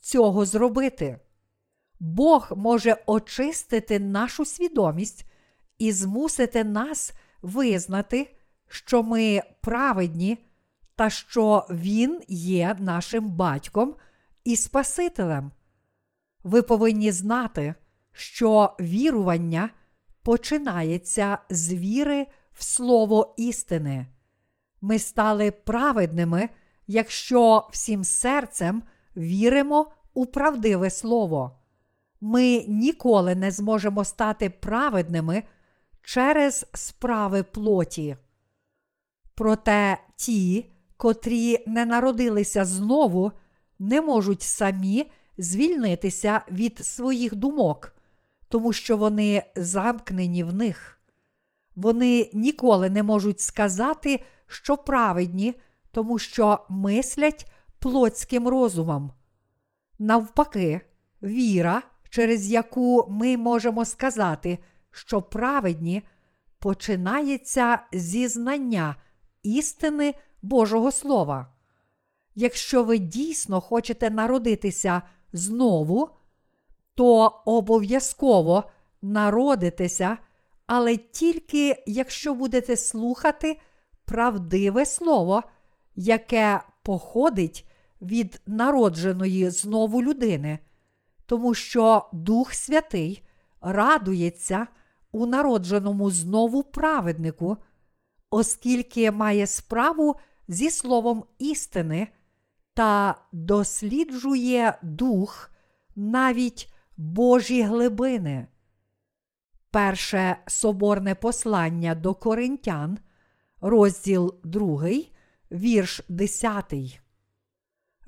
цього зробити. Бог може очистити нашу свідомість і змусити нас визнати, що ми праведні та що Він є нашим батьком і Спасителем. Ви повинні знати, що вірування починається з віри в Слово істини. Ми стали праведними, якщо всім серцем віримо у правдиве Слово. Ми ніколи не зможемо стати праведними через справи плоті. Проте ті, котрі не народилися знову, не можуть самі звільнитися від своїх думок, тому що вони замкнені в них. Вони ніколи не можуть сказати, що праведні, тому що мислять плотським розумом. Навпаки, віра, через яку ми можемо сказати, що праведні, починається зі знання істини Божого Слова. Якщо ви дійсно хочете народитися знову, то обов'язково народитеся, але тільки якщо будете слухати правдиве слово, яке походить від народженої знову людини, тому що Дух Святий радується у народженому знову праведнику, оскільки має справу зі словом істини та досліджує дух навіть Божі глибини. Перше соборне послання до Коринтян, розділ 2, вірш 10.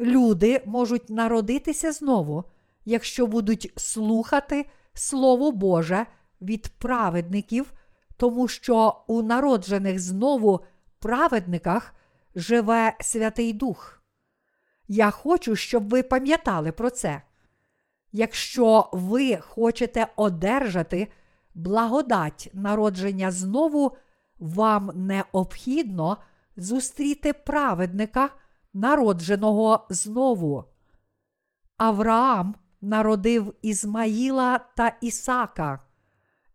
Люди можуть народитися знову, якщо будуть слухати Слово Боже від праведників, тому що у народжених знову праведниках живе Святий Дух. Я хочу, щоб ви пам'ятали про це. Якщо ви хочете одержати благодать народження знову, вам необхідно зустріти праведника, народженого знову. Авраам народив Ізмаїла та Ісака.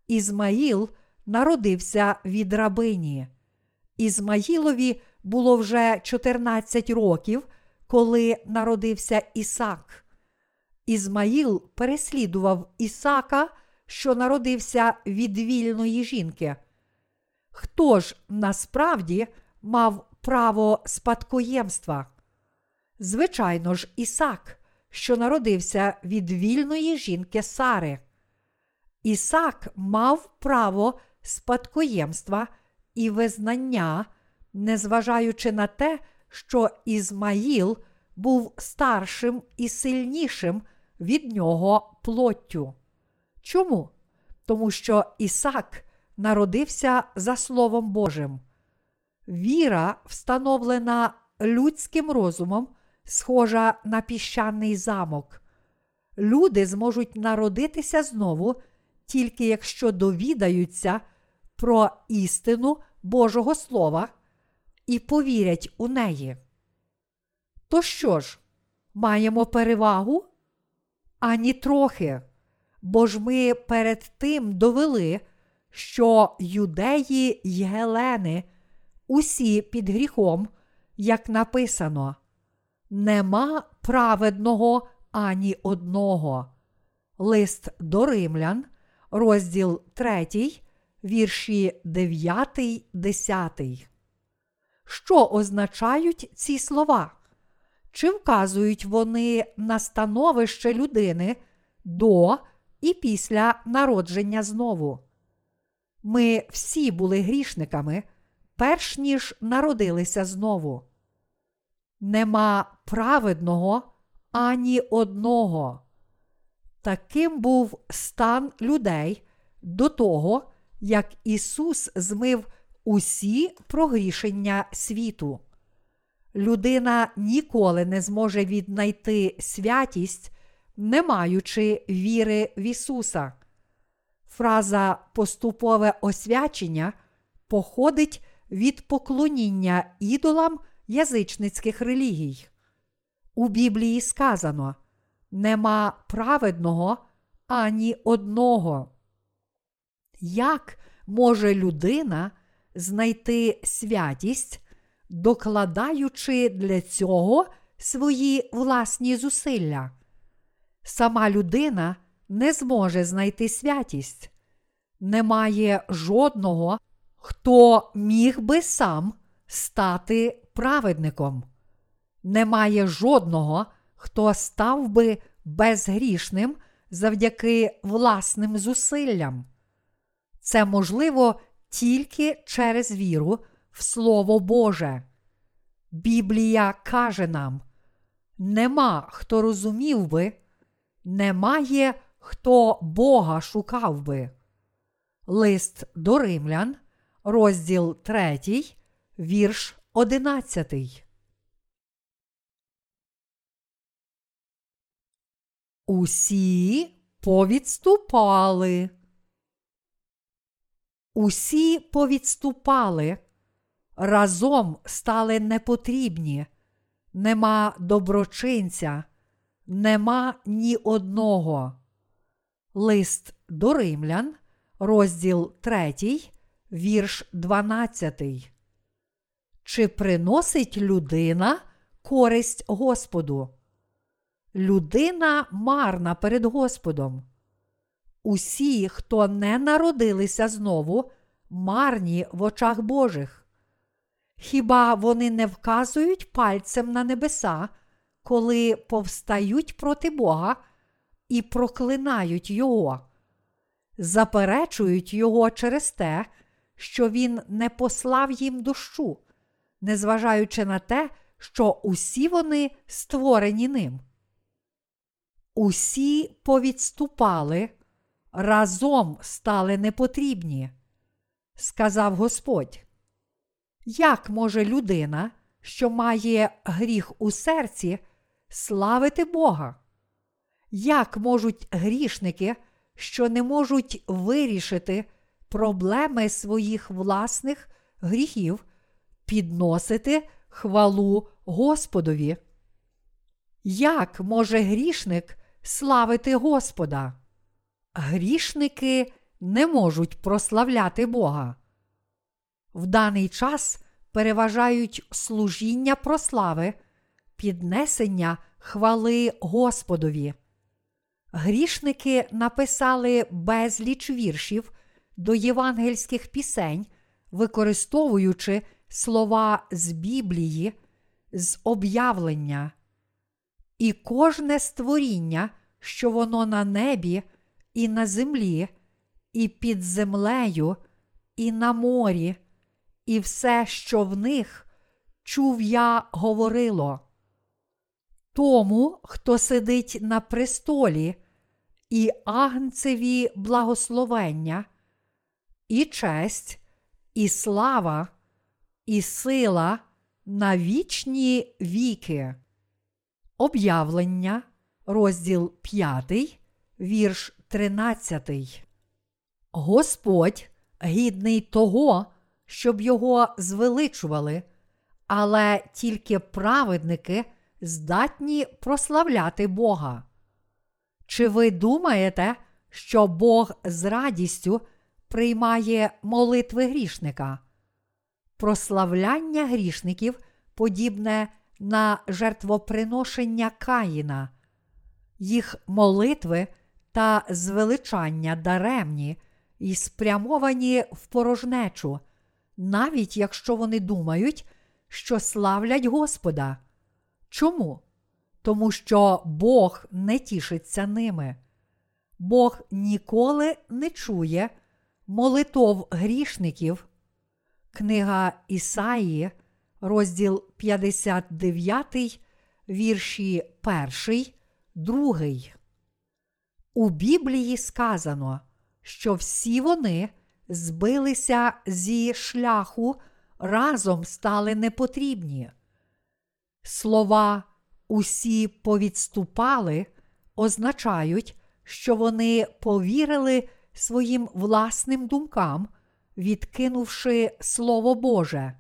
Ізмаїл народився від рабині. Ізмаїлові було вже 14 років, коли народився Ісак. Ізмаїл переслідував Ісака, що народився від вільної жінки. Хто ж насправді мав право спадкоємства? Звичайно ж, Ісак, що народився від вільної жінки Сари. Ісак мав право спадкоємства і визнання, незважаючи на те, що Ізмаїл був старшим і сильнішим від нього плоттю. Чому? Тому що Ісак народився за Словом Божим. Віра, встановлена людським розумом, схожа на піщаний замок. Люди зможуть народитися знову, тільки якщо довідаються про істину Божого Слова і повірять у неї. То що ж, маємо перевагу? Ані трохи. Бо ж ми перед тим довели, що юдеї й гелени усі під гріхом, як написано, нема праведного ані одного. Лист до римлян, розділ 3, вірші 9, 10. Що означають ці слова? Чи вказують вони на становище людини до і після народження знову? Ми всі були грішниками, перш ніж народилися знову. Нема праведного ані одного. Таким був стан людей до того, як Ісус змив усі прогрішення світу. Людина ніколи не зможе віднайти святість не маючи віри в Ісуса. Фраза поступове освячення походить від поклоніння ідолам язичницьких релігій. У Біблії сказано нема праведного ані одного. Як може людина знайти святість, докладаючи для цього свої власні зусилля? Сама людина не зможе знайти святість. Немає жодного, хто міг би сам стати праведником. Немає жодного, хто став би безгрішним завдяки власним зусиллям. Це можливо тільки через віру в Слово Боже. Біблія каже нам: нема хто розумів би, немає хто Бога шукав би. Лист до римлян, розділ 3, вірш 11. Усі повідступали. Усі повідступали, разом стали непотрібні, нема доброчинця, нема ні одного. Лист до римлян, розділ 3, вірш 12. Чи приносить людина користь Господу? Людина марна перед Господом. Усі, хто не народилися знову, марні в очах Божих. Хіба вони не вказують пальцем на небеса, коли повстають проти Бога і проклинають Його, заперечують Його через те, що Він не послав їм дощу, незважаючи на те, що усі вони створені ним. Усі повідступали, разом стали непотрібні, сказав Господь. Як може людина, що має гріх у серці, славити Бога? Як можуть грішники, що не можуть вирішити проблеми своїх власних гріхів, підносити хвалу Господові? Як може грішник славити Господа? Грішники не можуть прославляти Бога. В даний час переважають служіння прослави, піднесення хвали Господові. Грішники написали безліч віршів до євангельських пісень, використовуючи слова з Біблії, з об'явлення. І кожне створіння, що воно на небі, і на землі, і під землею, і на морі, і все, що в них, чув я говорило. Тому, хто сидить на престолі, і агнцеві благословення, і честь, і слава, і сила на вічні віки. Об'явлення, розділ 5, вірш 13. Господь гідний того, щоб його звеличували, але тільки праведники здатні прославляти Бога. Чи ви думаєте, що Бог з радістю приймає молитви грішника? Прославляння грішників подібне на жертвоприношення Каїна, їх молитви та звеличання даремні і спрямовані в порожнечу, навіть якщо вони думають, що славлять Господа. Чому? Тому що Бог не тішиться ними. Бог ніколи не чує молитов грішників. Книга Ісаї, розділ 59, вірші 1, 2. У Біблії сказано, що всі вони збилися зі шляху, разом стали непотрібні. Слова усі повідступали означають, що вони повірили своїм власним думкам, відкинувши Слово Боже.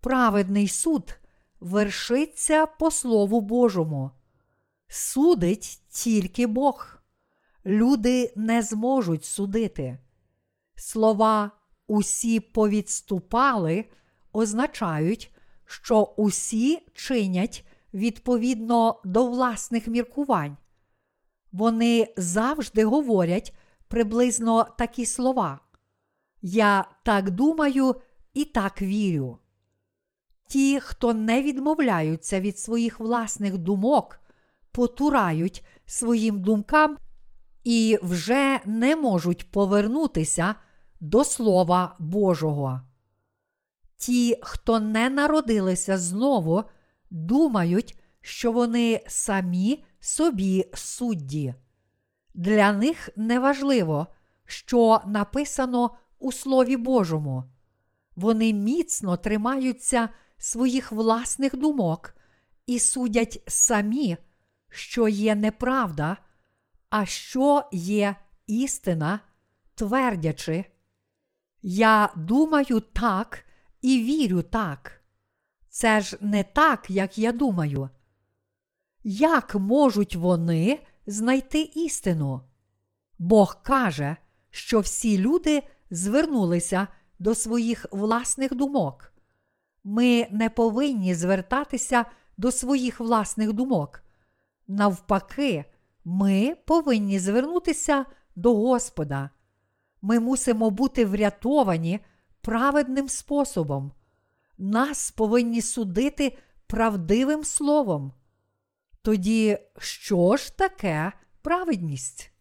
Праведний суд вершиться по Слову Божому. Судить тільки Бог. Люди не зможуть судити. Слова усі повідступали означають, що усі чинять відповідно до власних міркувань. Вони завжди говорять приблизно такі слова. Я так думаю і так вірю. Ті, хто не відмовляються від своїх власних думок, потурають своїм думкам і вже не можуть повернутися до Слова Божого. Ті, хто не народилися знову, думають, що вони самі собі судді. Для них неважливо, що написано у Слові Божому. Вони міцно тримаються своїх власних думок і судять самі, що є неправда, а що є істина, твердячи. Я думаю так і вірю так. Це ж не так, як я думаю. Як можуть вони знайти істину? Бог каже, що всі люди звернулися до своїх власних думок. Ми не повинні звертатися до своїх власних думок. Навпаки, ми повинні звернутися до Господа. Ми мусимо бути врятовані праведним способом. Нас повинні судити правдивим словом. Тоді що ж таке праведність?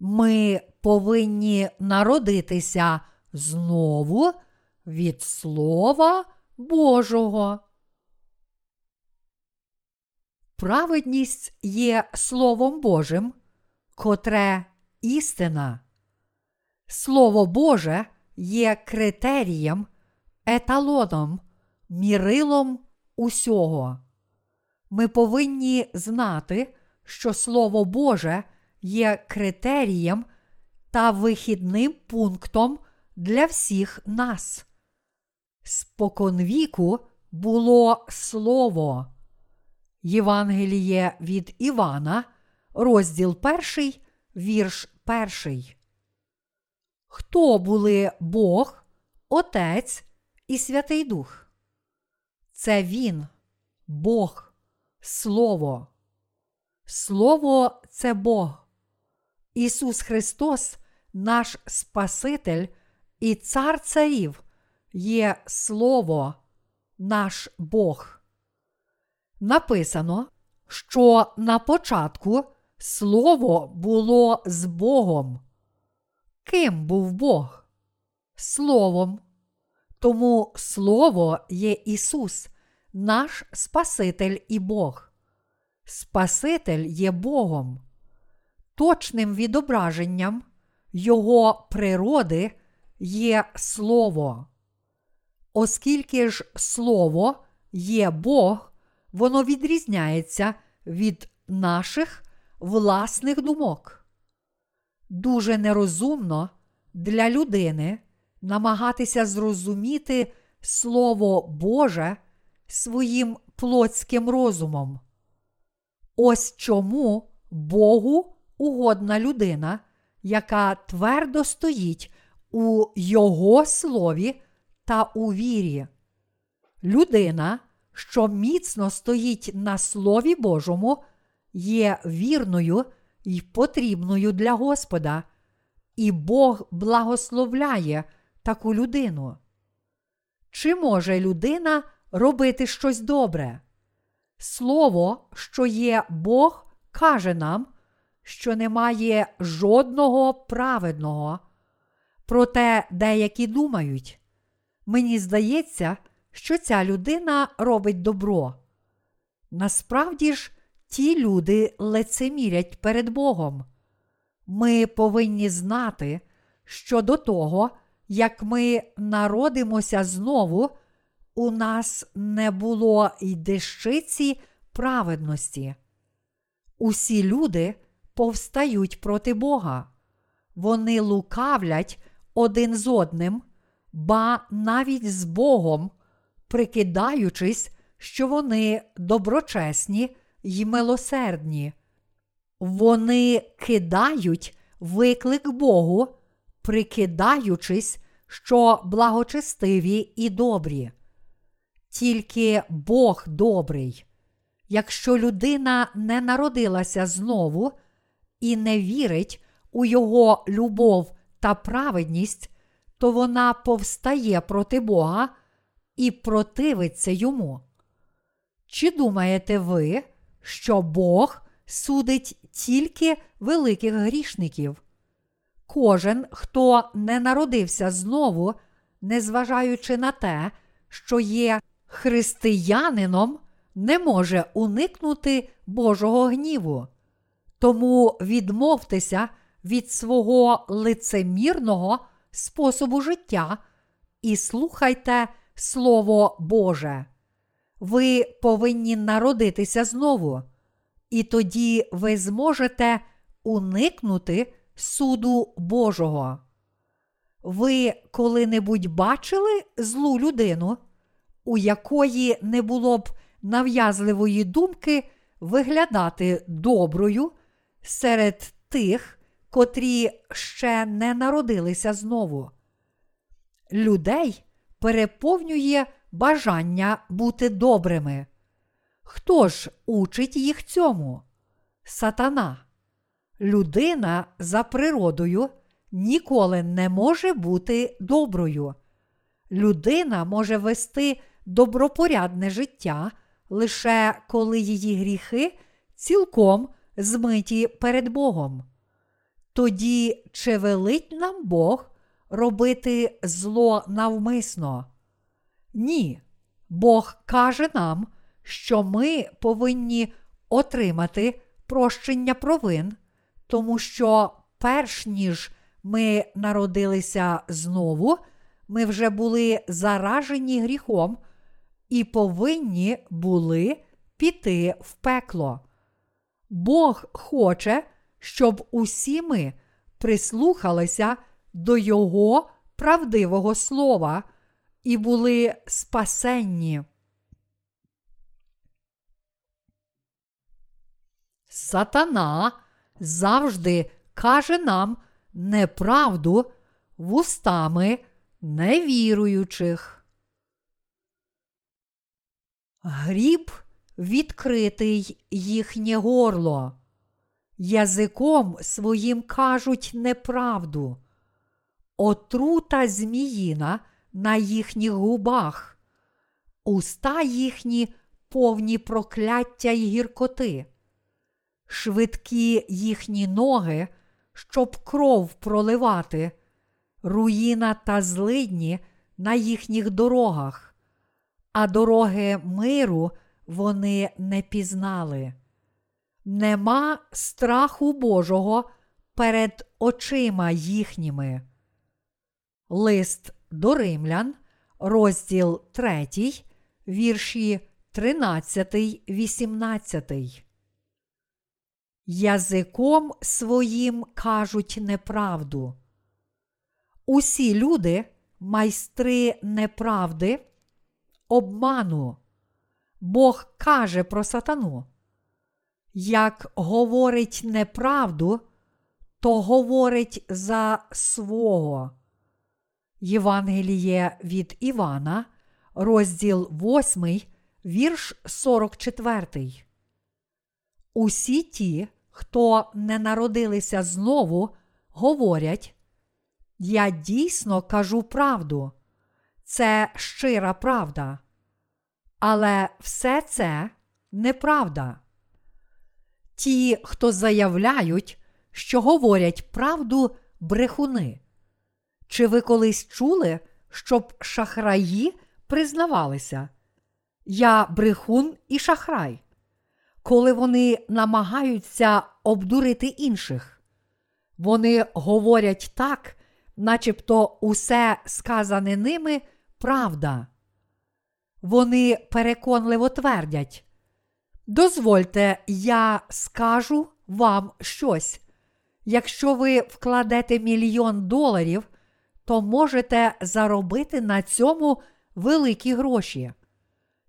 Ми повинні народитися знову від Слова Божого. Праведність є Словом Божим, котре істина. Слово Боже є критерієм, еталоном, мірилом усього. Ми повинні знати, що Слово Боже є критерієм та вихідним пунктом для всіх нас. Споконвіку було Слово. Євангеліє від Івана, розділ перший, вірш перший. Хто були Бог, Отець і Святий Дух? Це Він, Бог, Слово. Слово це Бог. Ісус Христос, наш Спаситель і Цар Царів, є Слово, наш Бог. Написано, що на початку Слово було з Богом. Ким був Бог? Словом. Тому Слово є Ісус, наш Спаситель і Бог. Спаситель є Богом, точним відображенням Його природи є Слово. Оскільки ж Слово є Бог, воно відрізняється від наших власних думок. Дуже нерозумно для людини намагатися зрозуміти Слово Боже своїм плотським розумом. Ось чому Богу угодна людина, яка твердо стоїть у Його слові та у вірі. Людина, що міцно стоїть на Слові Божому, є вірною і потрібною для Господа, і Бог благословляє таку людину. Чи може людина робити щось добре? Слово, що є Бог, каже нам, що немає жодного праведного. Проте деякі думають, мені здається, що ця людина робить добро. Насправді ж, ті люди лицемірять перед Богом. Ми повинні знати, що до того, як ми народимося знову, у нас не було й дещиці праведності. Усі люди повстають проти Бога. Вони лукавлять один з одним, ба навіть з Богом, прикидаючись, що вони доброчесні й милосердні. Вони кидають виклик Богу, прикидаючись, що благочестиві і добрі. Тільки Бог добрий. Якщо людина не народилася знову і не вірить у Його любов та праведність, то вона повстає проти Бога і противиться йому. Чи думаєте ви, що Бог судить тільки великих грішників? Кожен, хто не народився знову, незважаючи на те, що є християнином, не може уникнути Божого гніву. Тому відмовтеся від свого лицемірного способу життя і слухайте Слово Боже. Ви повинні народитися знову, і тоді ви зможете уникнути суду Божого. Ви коли-небудь бачили злу людину, у якої не було б нав'язливої думки виглядати доброю серед тих, котрі ще не народилися знову. Людей переповнює бажання бути добрими. Хто ж учить їх цьому? Сатана. Людина за природою ніколи не може бути доброю. Людина може вести добропорядне життя лише коли її гріхи цілком змиті перед Богом. Тоді чи велить нам Бог робити зло навмисно? Ні. Бог каже нам, що ми повинні отримати прощення провин, тому що, перш ніж ми народилися знову, ми вже були заражені гріхом і повинні були піти в пекло. Бог хоче, щоб усі ми прислухалися до Його правдивого слова і були спасенні. Сатана завжди каже нам неправду вустами невіруючих. Гріб відкритий їхнє горло. Язиком своїм кажуть неправду, отрута зміїна на їхніх губах, уста їхні повні прокляття й гіркоти, швидкі їхні ноги, щоб кров проливати, руїна та злидні на їхніх дорогах, а дороги миру вони не пізнали. Нема страху Божого перед очима їхніми. Лист до римлян, розділ 3, вірші 13, 18. Язиком своїм кажуть неправду. Усі люди, майстри неправди, обману. Бог каже про сатану. Як говорить неправду, то говорить за свого. Євангеліє від Івана, розділ 8, вірш 44. Усі ті, хто не народилися знову, говорять, я дійсно кажу правду. Це щира правда. Але все це неправда. Ті, хто заявляють, що говорять правду брехуни. Чи ви колись чули, щоб шахраї признавалися? Я брехун і шахрай, коли вони намагаються обдурити інших? Вони говорять так, начебто усе сказане ними правда. Вони переконливо твердять. Дозвольте, я скажу вам щось. Якщо ви вкладете мільйон доларів, то можете заробити на цьому великі гроші.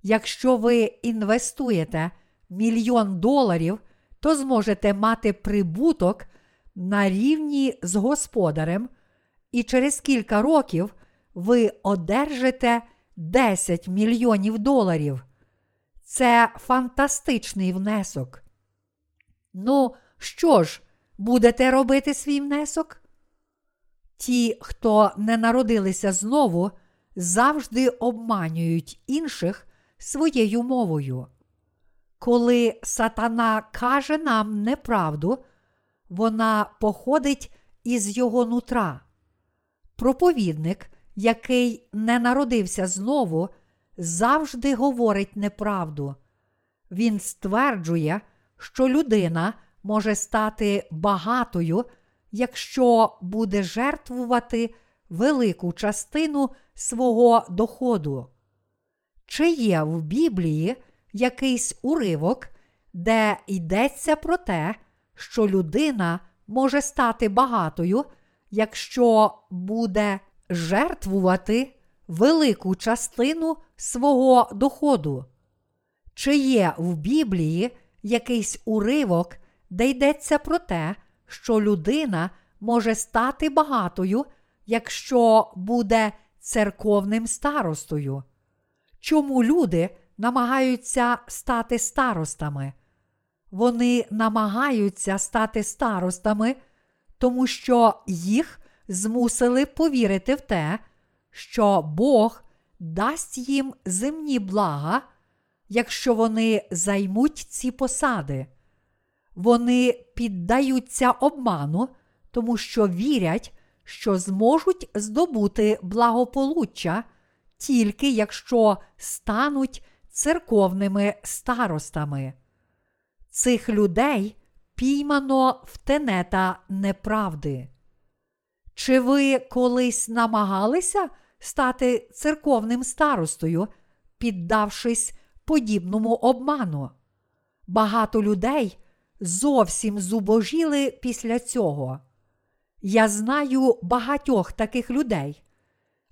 Якщо ви інвестуєте мільйон доларів, то зможете мати прибуток на рівні з господарем, і через кілька років ви одержите 10 мільйонів доларів. Це фантастичний внесок. Ну, що ж, будете робити свій внесок? Ті, хто не народилися знову, завжди обманюють інших своєю мовою. Коли сатана каже нам неправду, вона походить із його нутра. Проповідник, який не народився знову, завжди говорить неправду. Він стверджує, що людина може стати багатою, якщо буде жертвувати велику частину свого доходу. Чи є в Біблії якийсь уривок, де йдеться про те, що людина може стати багатою, якщо буде жертвувати велику частину свого доходу? Чи є в Біблії якийсь уривок, де йдеться про те, що людина може стати багатою, якщо буде церковним старостою? Чому люди намагаються стати старостами? Вони намагаються стати старостами, тому що їх змусили повірити в те, що Бог дасть їм земні блага, якщо вони займуть ці посади. Вони піддаються обману, тому що вірять, що зможуть здобути благополуччя тільки якщо стануть церковними старостами. Цих людей піймано в тенета неправди. Чи ви колись намагалися стати церковним старостою, піддавшись подібному обману? Багато людей зовсім зубожіли після цього. Я знаю багатьох таких людей.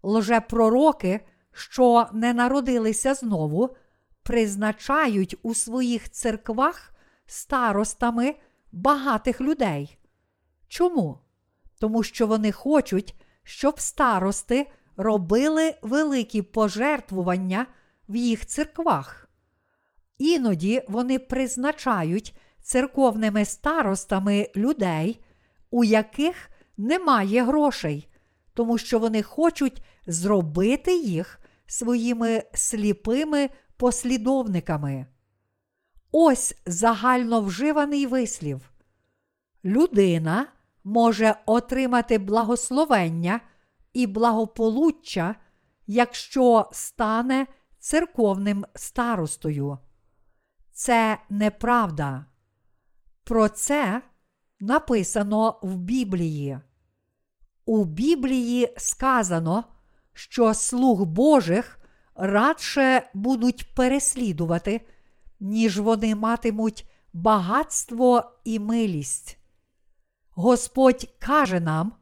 Лжепророки, що не народилися знову, призначають у своїх церквах старостами багатих людей. Чому? Тому що вони хочуть, щоб старости робили великі пожертвування в їх церквах. Іноді вони призначають церковними старостами людей, у яких немає грошей, тому що вони хочуть зробити їх своїми сліпими послідовниками. Ось загально вживаний вислів. Людина може отримати благословення і благополуччя, якщо стане церковним старостою. Це неправда. Про це написано в Біблії. У Біблії сказано, що слуг Божих радше будуть переслідувати, ніж вони матимуть багатство і милість. Господь каже нам: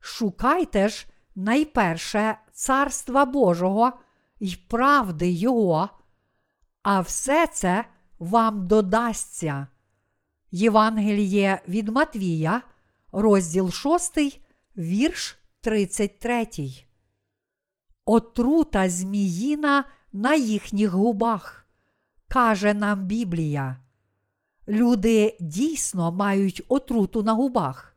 шукайте ж найперше Царства Божого і правди Його, а все це вам додасться. Євангеліє від Матвія, розділ 6, вірш 33. Отрута зміїна на їхніх губах, каже нам Біблія. Люди дійсно мають отруту на губах.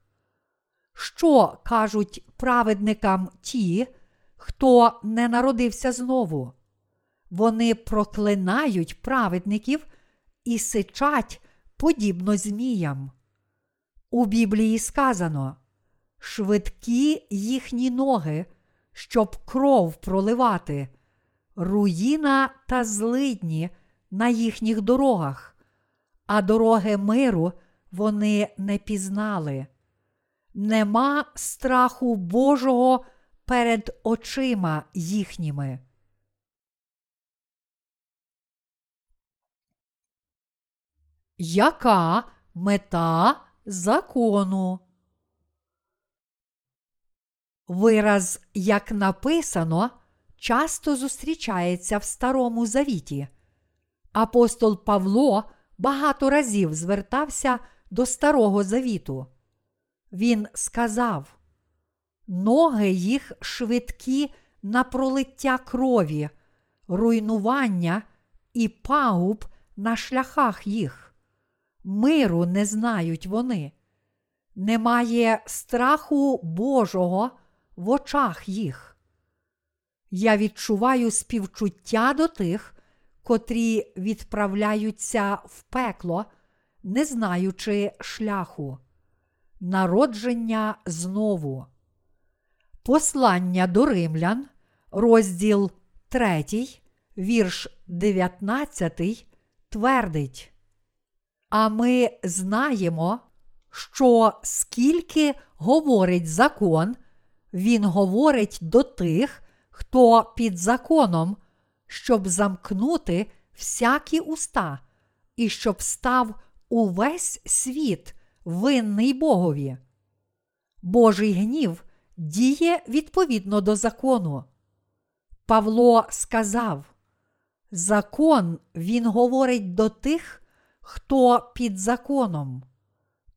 Що кажуть праведникам ті, хто не народився знову? Вони проклинають праведників і сичать подібно зміям. У Біблії сказано швидкі їхні ноги, щоб кров проливати, руїна та злидні на їхніх дорогах, а дороги миру вони не пізнали. Нема страху Божого перед очима їхніми. Яка мета закону? Вираз, як написано, часто зустрічається в Старому Завіті. Апостол Павло багато разів звертався до Старого Завіту. Він сказав: Ноги їх швидкі на пролиття крові, руйнування і пагуб на шляхах їх. Миру не знають вони. Немає страху Божого в очах їх. Я відчуваю співчуття до тих, котрі відправляються в пекло, не знаючи шляху, народження знову. Послання до римлян, розділ 3, вірш 19, твердить. А ми знаємо, що скільки говорить закон, він говорить до тих, хто під законом, щоб замкнути всякі уста, і щоб став увесь світ винний Богові. Божий гнів діє відповідно до закону. Павло сказав: Закон він говорить до тих, хто під законом,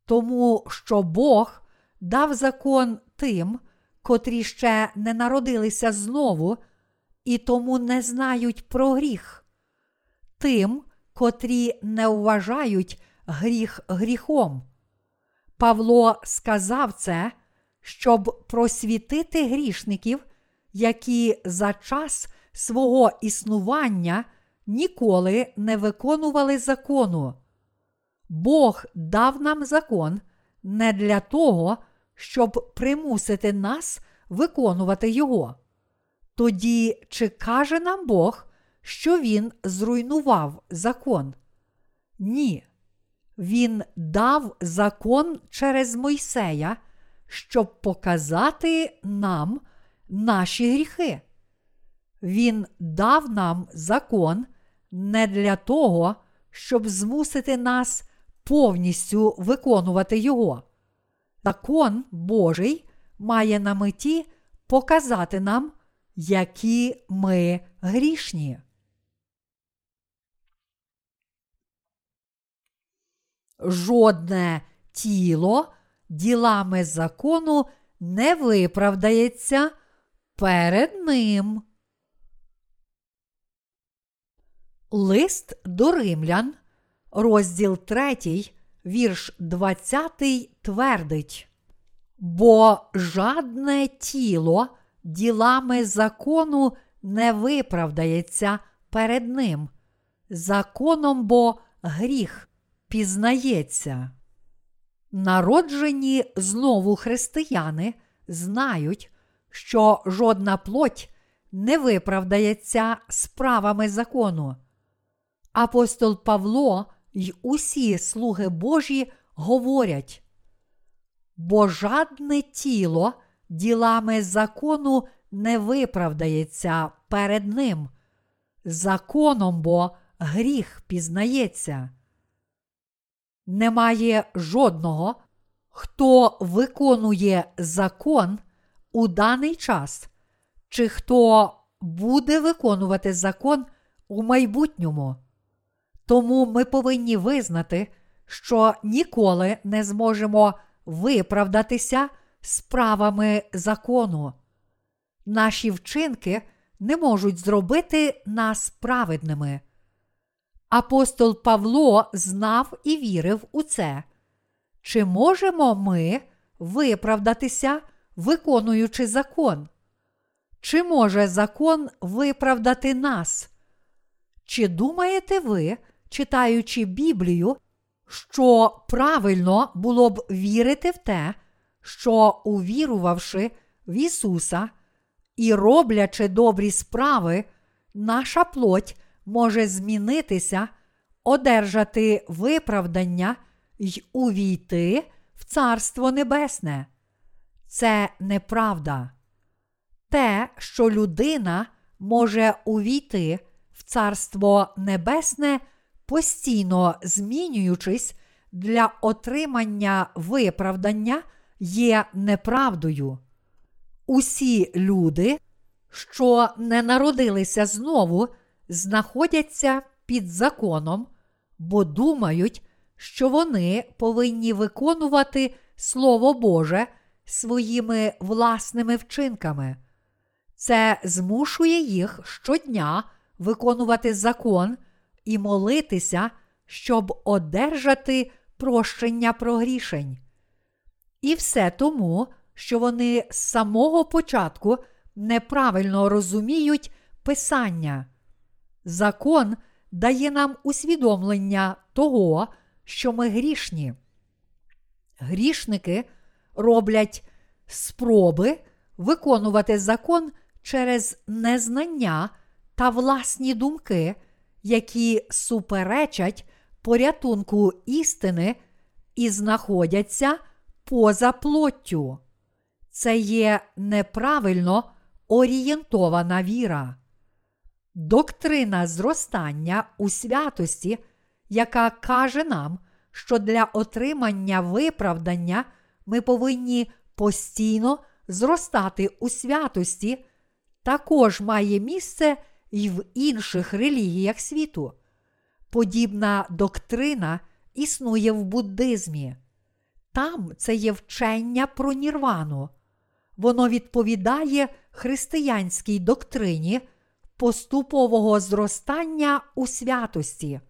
тому що Бог дав закон тим, котрі ще не народилися знову, і тому не знають про гріх, тим, котрі не вважають гріх гріхом. Павло сказав це, щоб просвітити грішників, які за час свого існування ніколи не виконували закону. Бог дав нам закон не для того, щоб примусити нас виконувати його. Тоді чи каже нам Бог, що Він зруйнував закон? Ні. Він дав закон через Мойсея, щоб показати нам наші гріхи. Він дав нам закон не для того, щоб змусити нас повністю виконувати його. Закон Божий має на меті показати нам, які ми грішні. Жодне тіло ділами закону не виправдається перед ним. Лист до римлян, розділ 3, вірш 20 твердить. Бо жадне тіло ділами закону не виправдається перед ним. Законом бо гріх пізнається. Народжені знову християни знають, що жодна плоть не виправдається справами закону. Апостол Павло й усі слуги Божі говорять, бо жадне тіло ділами закону не виправдається перед ним. Законом бо гріх пізнається. Немає жодного, хто виконує закон у даний час, чи хто буде виконувати закон у майбутньому. Тому ми повинні визнати, що ніколи не зможемо виправдатися справами закону. Наші вчинки не можуть зробити нас праведними. Апостол Павло знав і вірив у це. Чи можемо ми виправдатися, виконуючи закон? Чи може закон виправдати нас? Чи думаєте ви, читаючи Біблію, що правильно було б вірити в те, що, увірувавши в Ісуса і роблячи добрі справи, наша плоть може змінитися, одержати виправдання й увійти в Царство Небесне? Це неправда. Те, що людина може увійти в Царство Небесне постійно змінюючись для отримання виправдання, є неправдою. Усі люди, що не народилися знову, знаходяться під законом, бо думають, що вони повинні виконувати Слово Боже своїми власними вчинками. Це змушує їх щодня виконувати закон і молитися, щоб одержати прощення прогрішень. І все тому, що вони з самого початку неправильно розуміють Писання. Закон дає нам усвідомлення того, що ми грішні. Грішники роблять спроби виконувати закон через незнання та власні думки, які суперечать порятунку істини і знаходяться поза плоттю. Це є неправильно орієнтована віра. Доктрина зростання у святості, яка каже нам, що для отримання виправдання ми повинні постійно зростати у святості, також має місце й в інших релігіях світу. Подібна доктрина існує в буддизмі. Там це є вчення про нірвану. Воно відповідає християнській доктрині поступового зростання у святості.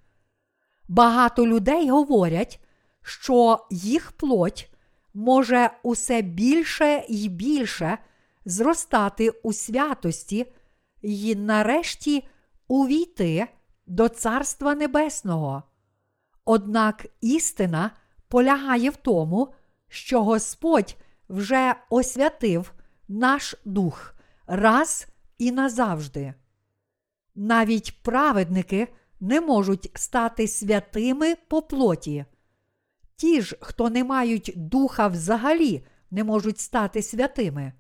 Багато людей говорять, що їх плоть може усе більше і більше зростати у святості і нарешті увійти до Царства Небесного. Однак істина полягає в тому, що Господь вже освятив наш дух раз і назавжди. Навіть праведники не можуть стати святими по плоті. Ті ж, хто не мають духа взагалі, не можуть стати святими.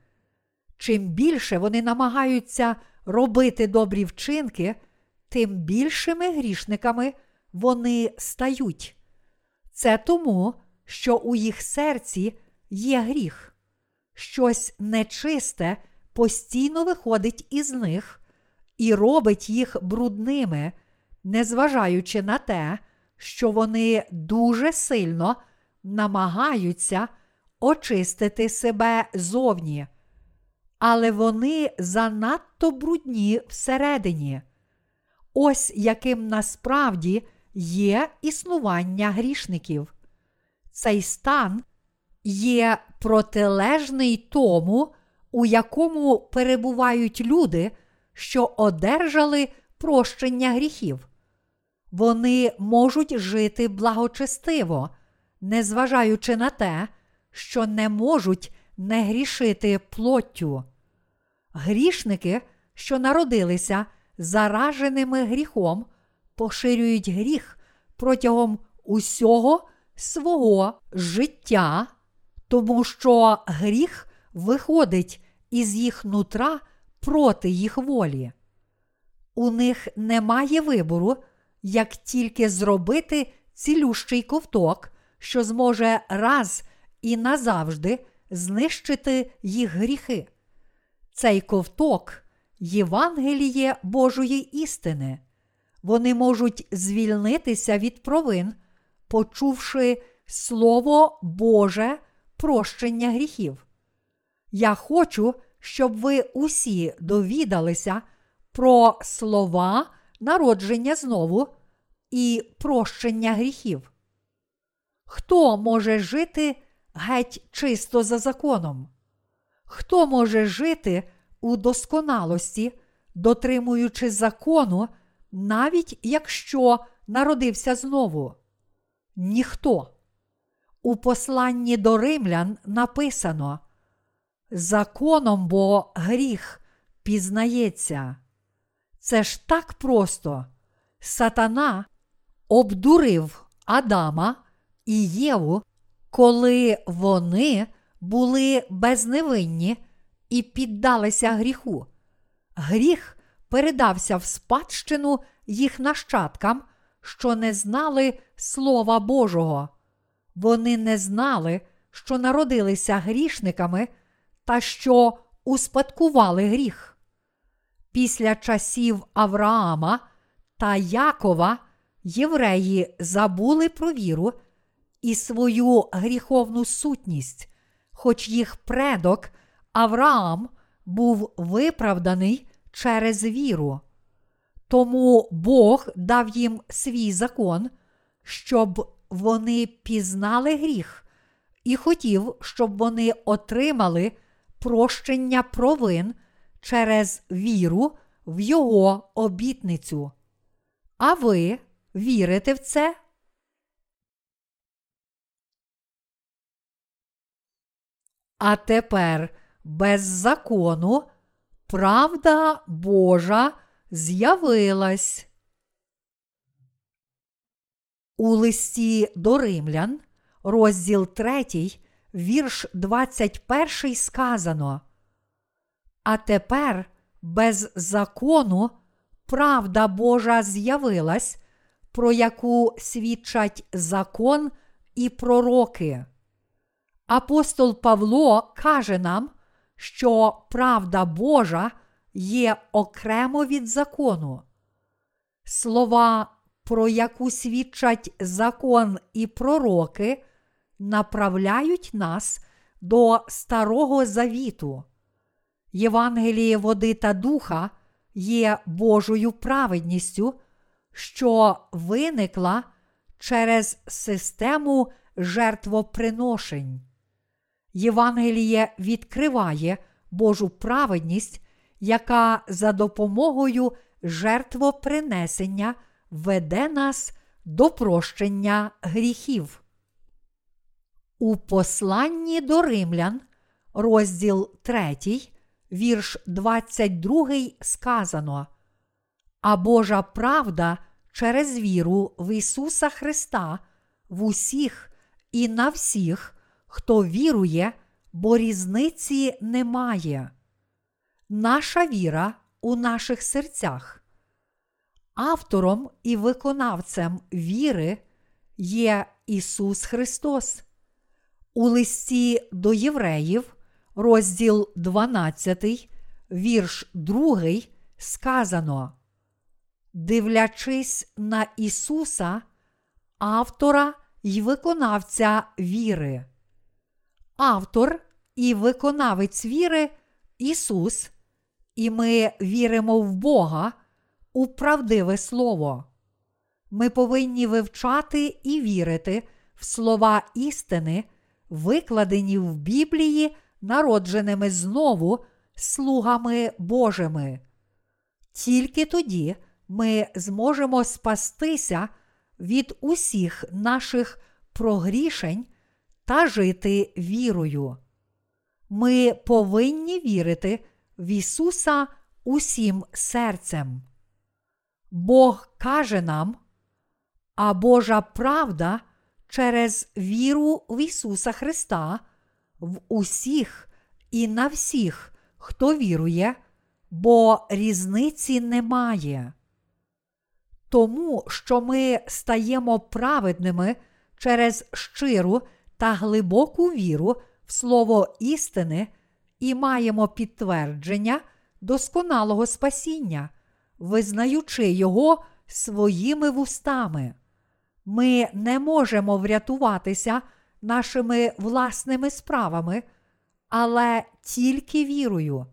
Чим більше вони намагаються робити добрі вчинки, тим більшими грішниками вони стають. Це тому, що у їх серці є гріх. Щось нечисте постійно виходить із них і робить їх брудними, незважаючи на те, що вони дуже сильно намагаються очистити себе зовні. Але вони занадто брудні всередині. Ось яким насправді є існування грішників. Цей стан є протилежний тому, у якому перебувають люди, що одержали прощення гріхів. Вони можуть жити благочестиво, незважаючи на те, що не можуть не грішити плоттю. Грішники, що народилися зараженими гріхом, поширюють гріх протягом усього свого життя, тому що гріх виходить із їх нутра проти їх волі. У них немає вибору, як тільки зробити цілющий ковток, що зможе раз і назавжди знищити їх гріхи. Цей ковток Євангеліє Божої істини. Вони можуть звільнитися від провин, почувши Слово Боже прощення гріхів. Я хочу, щоб ви усі довідалися про слова народження знову і прощення гріхів. Хто може жити геть чисто за законом? Хто може жити у досконалості, дотримуючи закону, навіть якщо народився знову? Ніхто. У посланні до римлян написано Законом бо гріх пізнається. Це ж так просто. Сатана обдурив Адама і Єву, коли вони були безневинні і піддалися гріху. Гріх передався в спадщину їх нащадкам, що не знали Слова Божого. Вони не знали, що народилися грішниками та що успадкували гріх. Після часів Авраама та Якова євреї забули про віру і свою гріховну сутність, хоч їх предок Авраам був виправданий через віру. Тому Бог дав їм свій закон, щоб вони пізнали гріх, і хотів, щоб вони отримали прощення провин через віру в Його обітницю. А ви вірите в це? А тепер без закону правда Божа з'явилась. У листі до римлян, розділ 3, вірш 21 сказано. А тепер без закону правда Божа з'явилась, про яку свідчать закон і пророки. Апостол Павло каже нам, що правда Божа є окремо від закону. Слова, про яку свідчать закон і пророки, направляють нас до Старого Завіту. Євангеліє води та духа є Божою праведністю, що виникла через систему жертвоприношень. Євангеліє відкриває Божу праведність, яка за допомогою жертвопринесення веде нас до прощення гріхів. У посланні до римлян, розділ 3, вірш 22 сказано. А Божа правда через віру в Ісуса Христа в усіх і на всіх, хто вірує, бо різниці немає. Наша віра у наших серцях. Автором і виконавцем віри є Ісус Христос. У листі до євреїв, розділ 12, вірш 2, сказано. Дивлячись на Ісуса, автора й виконавця віри. Автор і виконавець віри Ісус, і ми віримо в Бога у правдиве Слово. Ми повинні вивчати і вірити в слова істини, викладені в Біблії, народженими знову слугами Божими. Тільки тоді ми зможемо спастися від усіх наших прогрішень та жити вірою. Ми повинні вірити в Ісуса усім серцем. Бог каже нам, а Божа правда через віру в Ісуса Христа в усіх і на всіх, хто вірує, бо різниці немає. Тому, що ми стаємо праведними через щиру та глибоку віру в слово істини і маємо підтвердження досконалого спасіння, визнаючи його своїми вустами. Ми не можемо врятуватися нашими власними справами, але тільки вірою.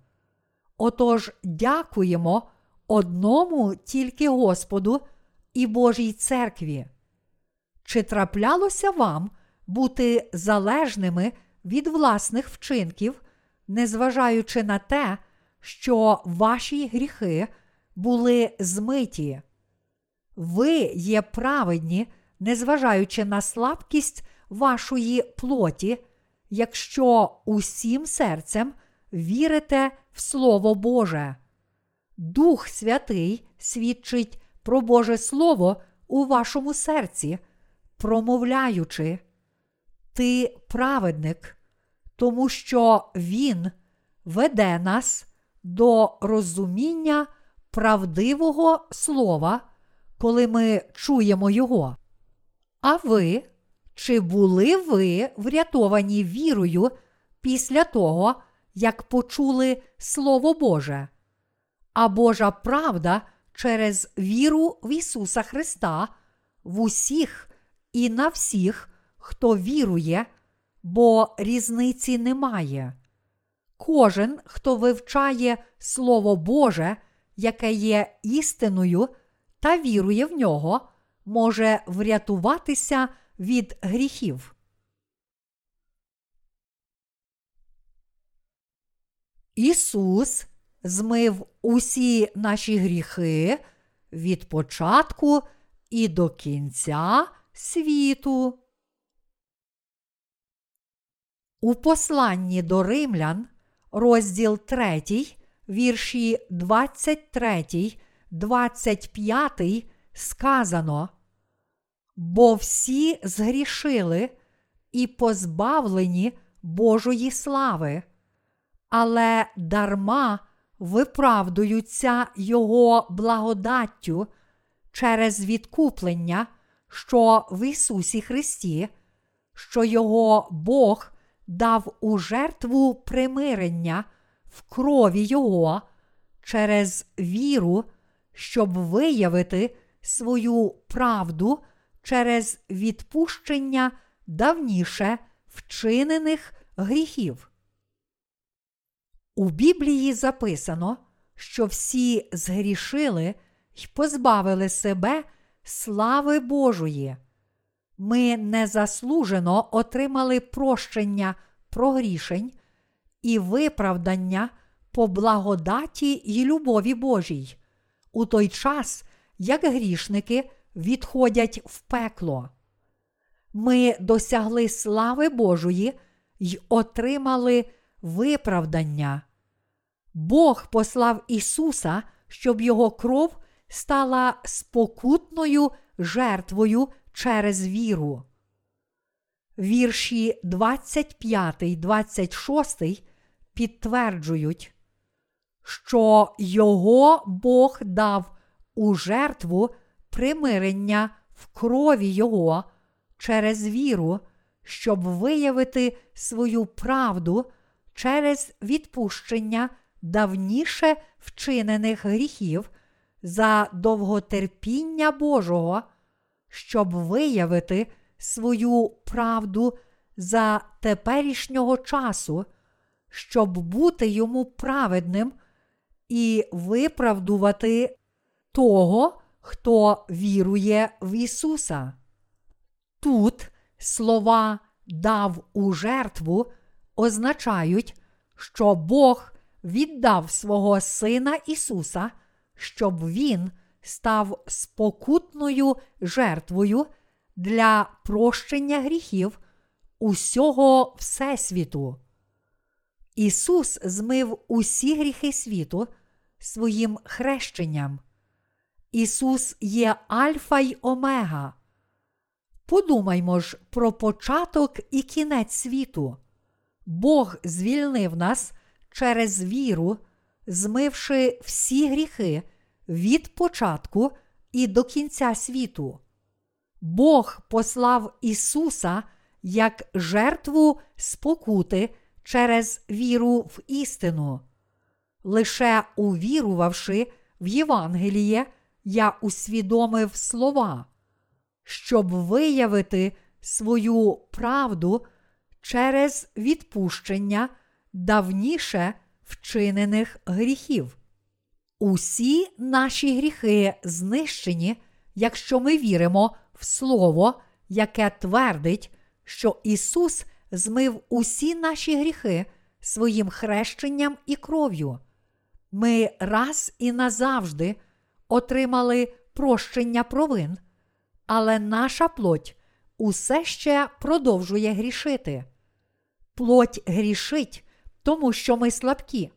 Отож, дякуємо одному тільки Господу і Божій церкві. Чи траплялося вам бути залежними від власних вчинків, незважаючи на те, що ваші гріхи були змиті? Ви є праведні, незважаючи на слабкість вашої плоті, якщо усім серцем вірите в Слово Боже. Дух Святий свідчить про Боже Слово у вашому серці, промовляючи, Ти праведник, тому що Він веде нас до розуміння правдивого слова коли ми чуємо Його. А ви, чи були ви врятовані вірою після того, як почули Слово Боже? А Божа правда через віру в Ісуса Христа в усіх і на всіх, хто вірує, бо різниці немає. Кожен, хто вивчає Слово Боже, яке є істиною, та вірує в нього, може врятуватися від гріхів. Ісус змив усі наші гріхи від початку і до кінця світу. У посланні до римлян, розділ 3, вірші 23, 25 сказано. Бо всі згрішили і позбавлені Божої слави, але дарма виправдуються Його благодаттю через відкуплення, що в Ісусі Христі, що Його Бог дав у жертву примирення в крові Його через віру, щоб виявити свою правду через відпущення давніше вчинених гріхів. У Біблії записано, що всі згрішили й позбавили себе слави Божої. Ми незаслужено отримали прощення прогрішень і виправдання по благодаті й любові Божій, у той час, як грішники відходять в пекло. Ми досягли слави Божої й отримали виправдання. Бог послав Ісуса, щоб Його кров стала спокутною жертвою через віру. Вірші 25, 26 підтверджують, що Його Бог дав у жертву примирення в крові Його через віру, щоб виявити свою правду через відпущення давніше вчинених гріхів за довготерпіння Божого, щоб виявити свою правду за теперішнього часу, щоб бути йому праведним і виправдувати того, хто вірує в Ісуса. Тут слова дав у жертву означають, що Бог віддав свого Сина Ісуса, щоб Він став спокутною жертвою для прощення гріхів усього Всесвіту. Ісус змив усі гріхи світу своїм хрещенням. Ісус є Альфа й Омега. Подумаймо ж про початок і кінець світу. Бог звільнив нас через віру, змивши всі гріхи від початку і до кінця світу. Бог послав Ісуса як жертву спокути через віру в істину. Лише увірувавши в Євангеліє, я усвідомив слова, щоб виявити свою правду через відпущення давніше вчинених гріхів. Усі наші гріхи знищені, якщо ми віримо в Слово, яке твердить, що Ісус змив усі наші гріхи своїм хрещенням і кров'ю. Ми раз і назавжди отримали прощення провин, але наша плоть усе ще продовжує грішити. Плоть грішить, тому що ми слабкі.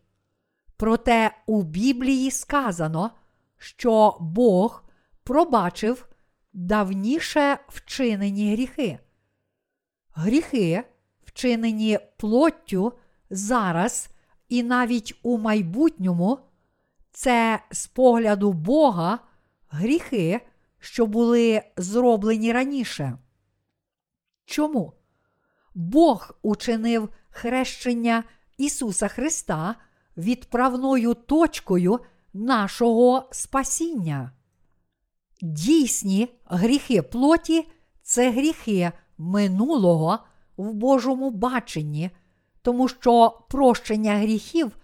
Проте у Біблії сказано, що Бог пробачив давніше вчинені гріхи. Гріхи, вчинені плоттю зараз і навіть у майбутньому, це з погляду Бога гріхи, що були зроблені раніше. Чому? Бог учинив хрещення Ісуса Христа відправною точкою нашого спасіння. Дійсні гріхи плоті це гріхи минулого в Божому баченні, тому що прощення гріхів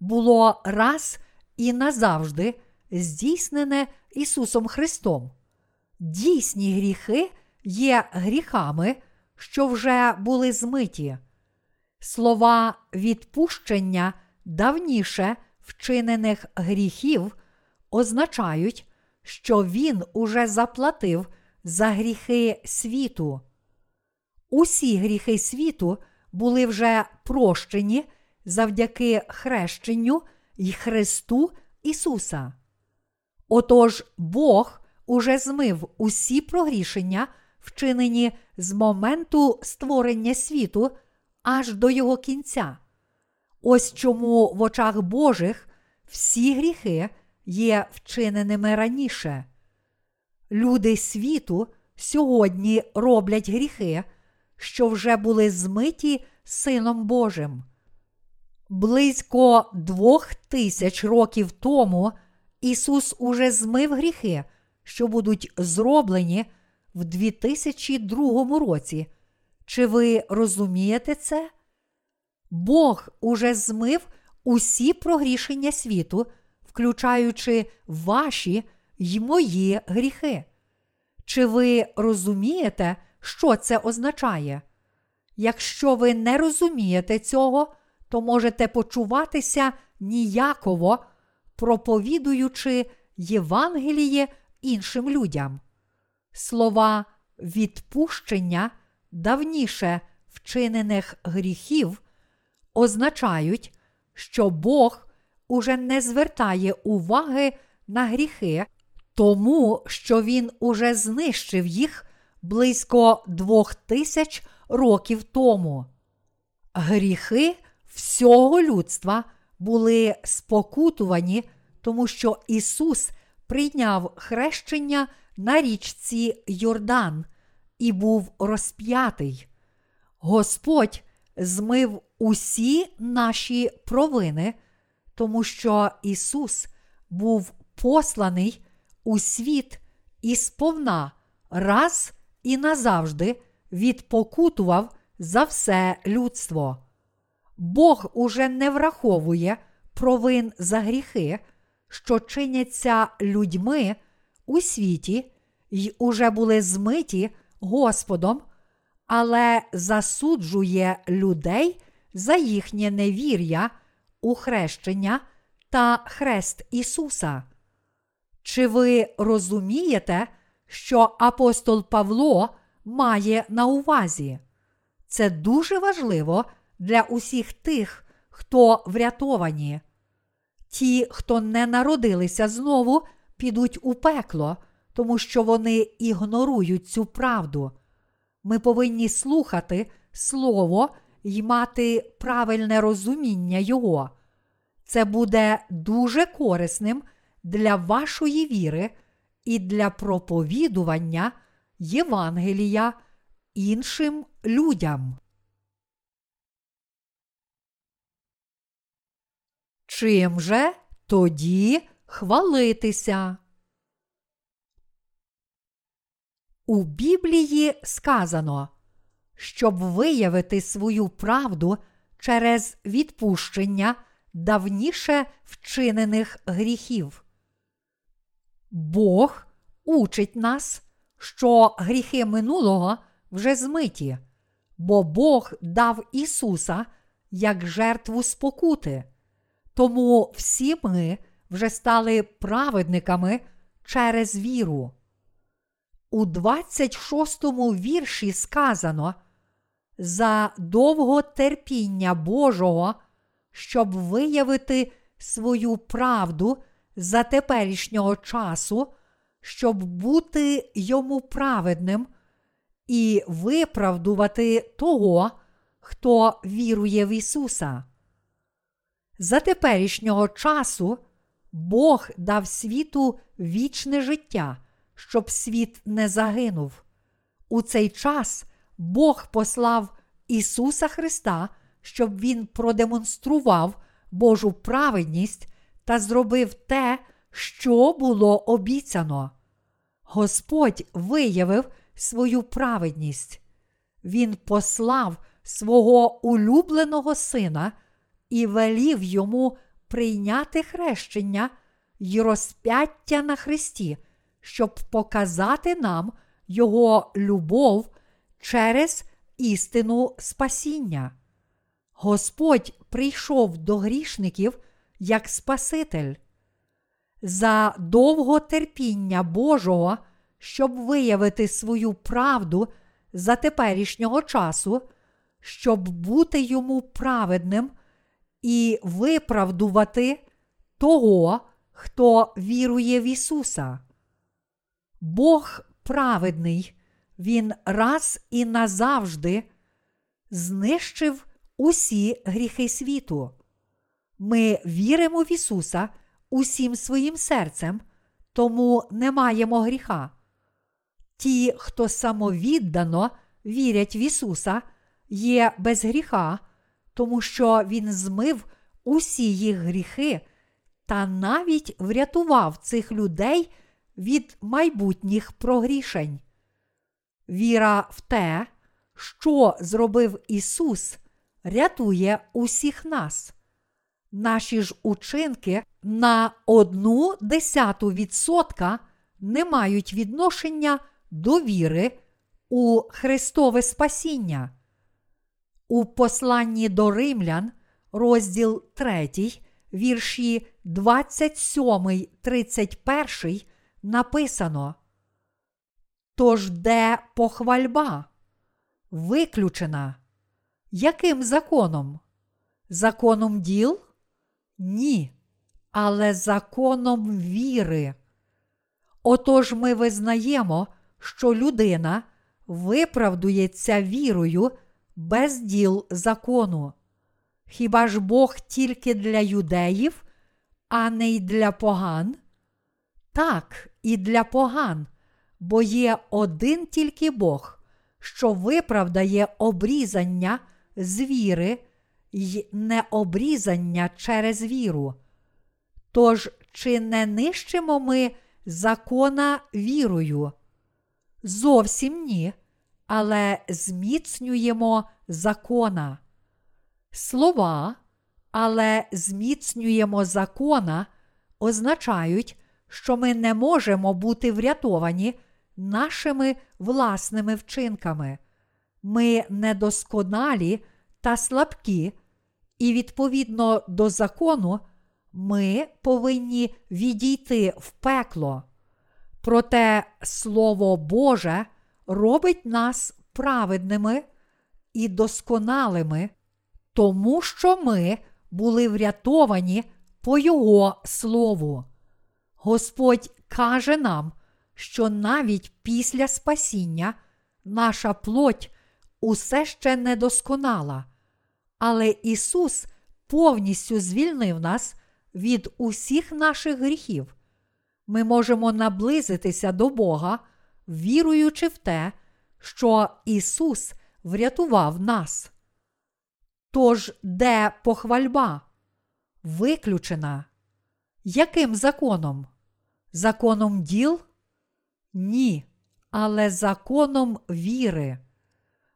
було раз і назавжди здійснене Ісусом Христом. Дійсні гріхи є гріхами, що вже були змиті. Слова відпущення давніше вчинених гріхів означають, що Він уже заплатив за гріхи світу. Усі гріхи світу були вже прощені завдяки хрещенню й Христу Ісуса. Отож Бог уже змив усі прогрішення, вчинені з моменту створення світу аж до його кінця. Ось чому в очах Божих всі гріхи є вчиненими раніше. Люди світу сьогодні роблять гріхи, що вже були змиті Сином Божим. Близько двох тисяч років тому Ісус уже змив гріхи, що будуть зроблені в 2002 році. Чи ви розумієте це? Бог уже змив усі прогрішення світу, включаючи ваші й мої гріхи. Чи ви розумієте, що це означає? Якщо ви не розумієте цього, то можете почуватися ніяково, проповідуючи Євангеліє іншим людям. Слова відпущення давніше вчинених гріхів означають, що Бог уже не звертає уваги на гріхи, тому що Він уже знищив їх близько двох тисяч років тому. Гріхи всього людства були спокутувані, тому що Ісус прийняв хрещення на річці Йордан і був розп'ятий. Господь змив усі наші провини, тому що Ісус був посланий у світ і сповна раз і назавжди відпокутував за все людство. Бог уже не враховує провин за гріхи, що чиняться людьми у світі й уже були змиті Господом, але засуджує людей за їхнє невір'я у хрещення та хрест Ісуса. Чи ви розумієте, що апостол Павло має на увазі? Це дуже важливо для усіх тих, хто врятовані. Ті, хто не народилися знову, підуть у пекло, тому що вони ігнорують цю правду. Ми повинні слухати Слово й мати правильне розуміння Його. Це буде дуже корисним для вашої віри і для проповідування Євангелія іншим людям. Чим же тоді хвалитися? У Біблії сказано, щоб виявити свою правду через відпущення давніше вчинених гріхів. Бог учить нас, що гріхи минулого вже змиті, бо Бог дав Ісуса як жертву спокути. Тому всі ми вже стали праведниками через віру. У 26 вірші сказано за довго терпіння Божого, щоб виявити свою правду за теперішнього часу, щоб бути йому праведним і виправдувати того, хто вірує в Ісуса. За теперішнього часу Бог дав світу вічне життя щоб світ не загинув. У цей час Бог послав Ісуса Христа, щоб Він продемонстрував Божу праведність та зробив те, що було обіцяно. Господь виявив свою праведність. Він послав свого улюбленого сина і велів йому прийняти хрещення й розп'яття на Христі, щоб показати нам Його любов через істину спасіння. Господь прийшов до грішників як Спаситель. За довго терпіння Божого, щоб виявити свою правду за теперішнього часу, щоб бути йому праведним і виправдувати того, хто вірує в Ісуса. Бог праведний, Він раз і назавжди знищив усі гріхи світу. Ми віримо в Ісуса усім своїм серцем, тому не маємо гріха. Ті, хто самовіддано вірять в Ісуса, є без гріха, тому що Він змив усі їх гріхи та навіть врятував цих людей від майбутніх прогрішень. Віра в те, що зробив Ісус, рятує усіх нас. Наші ж учинки на одну десяту відсотка не мають відношення до віри у Христове Спасіння. У посланні до римлян, розділ 3, вірші 27, 31 написано. Тож де похвальба? Виключена. Яким законом? Законом діл? Ні, але законом віри. Отож ми визнаємо, що людина виправдується вірою без діл закону. Хіба ж Бог тільки для юдеїв, а не й для поган? Так, і для поган, бо є один тільки Бог, що виправдає обрізання з віри й необрізання через віру. Тож, чи не нищимо ми закона вірою? Зовсім ні, але зміцнюємо закона. Слова, але зміцнюємо закона означають, що ми не можемо бути врятовані нашими власними вчинками. Ми недосконалі та слабкі, і відповідно до закону ми повинні відійти в пекло. Проте Слово Боже робить нас праведними і досконалими, тому що ми були врятовані по Його Слову. Господь каже нам, що навіть після спасіння наша плоть усе ще недосконала, але Ісус повністю звільнив нас від усіх наших гріхів. Ми можемо наблизитися до Бога, віруючи в те, що Ісус врятував нас. Тож, де похвальба? Виключена. Яким законом? Законом діл? Ні, але законом віри.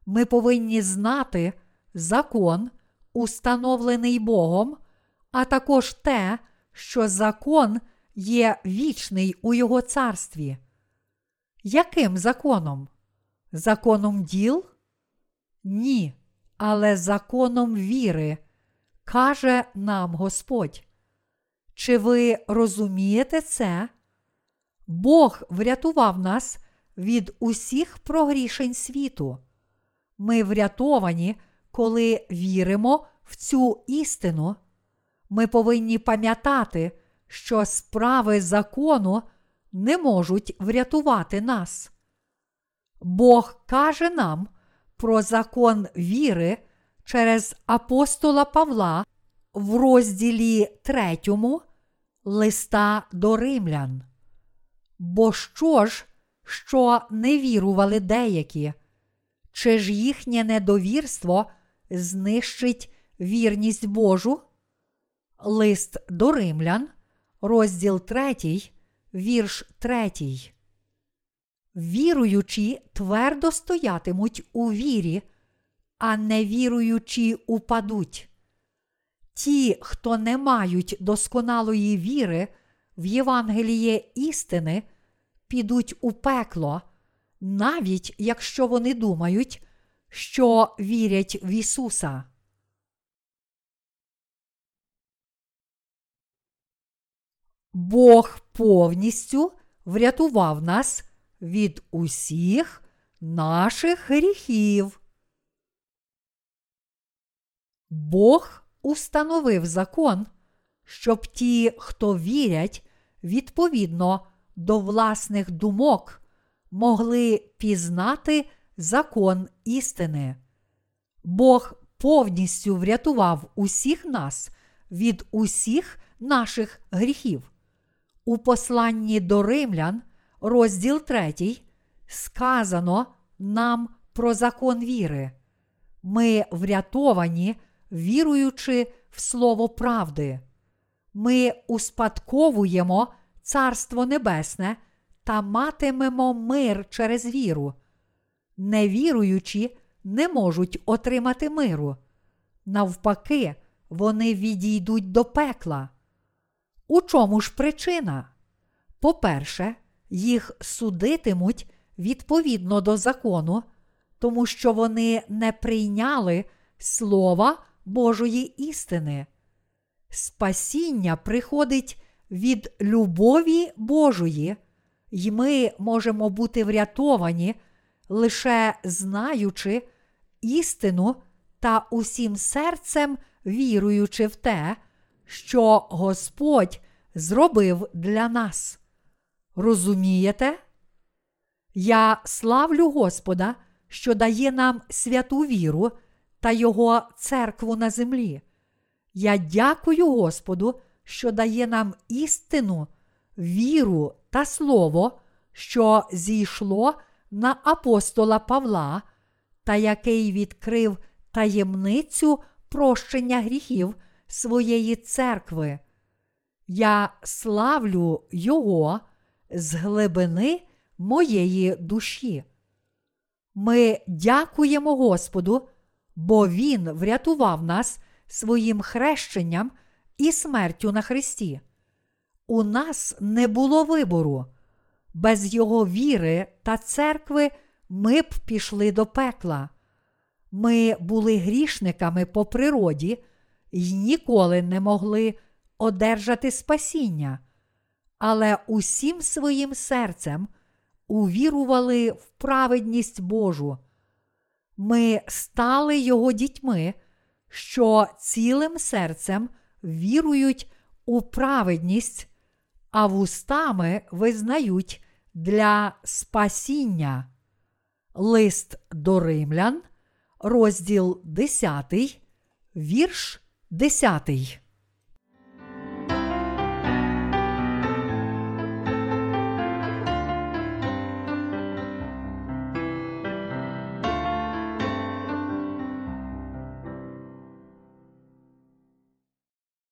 Ми повинні знати закон, установлений Богом, а також те, що закон є вічний у Його царстві. Яким законом? Законом діл? Ні, але законом віри, каже нам Господь. Чи ви розумієте це? Бог врятував нас від усіх прогрішень світу. Ми врятовані, коли віримо в цю істину. Ми повинні пам'ятати, що справи закону не можуть врятувати нас. Бог каже нам про закон віри через апостола Павла в розділі 3 листа до римлян. Бо що ж, що не вірували деякі? Чи ж їхнє недовірство знищить вірність Божу? Лист до римлян, розділ 3, вірш 3. Віруючі твердо стоятимуть у вірі, а невіруючі упадуть. Ті, хто не мають досконалої віри в Євангеліє істини, підуть у пекло, навіть якщо вони думають, що вірять в Ісуса. Бог повністю врятував нас від усіх наших гріхів. Бог установив закон, щоб ті, хто вірять відповідно до власних думок, могли пізнати закон істини. Бог повністю врятував усіх нас від усіх наших гріхів. У посланні до римлян, розділ 3, сказано нам про закон віри. Ми врятовані, віруючи в Слово правди. Ми успадковуємо Царство Небесне та матимемо мир через віру. Невіруючі не можуть отримати миру. Навпаки, вони відійдуть до пекла. У чому ж причина? По-перше, їх судитимуть відповідно до закону, тому що вони не прийняли Слова Божої істини. Спасіння приходить від любові Божої, і ми можемо бути врятовані, лише знаючи істину та усім серцем віруючи в те, що Господь зробив для нас. Розумієте? Я славлю Господа, що дає нам святу віру та Його церкву на землі. Я дякую Господу, що дає нам істину, віру та слово, що зійшло на апостола Павла, та який відкрив таємницю прощення гріхів своєї церкви. Я славлю Його з глибини моєї душі. Ми дякуємо Господу, бо Він врятував нас своїм хрещенням і смертю на Христі. У нас не було вибору. Без Його віри та церкви ми б пішли до пекла. Ми були грішниками по природі і ніколи не могли одержати спасіння, але усім своїм серцем увірували в праведність Божу. Ми стали Його дітьми, що цілим серцем вірують у праведність, а вустами визнають для спасіння. Лист до римлян, розділ 10, вірш 10.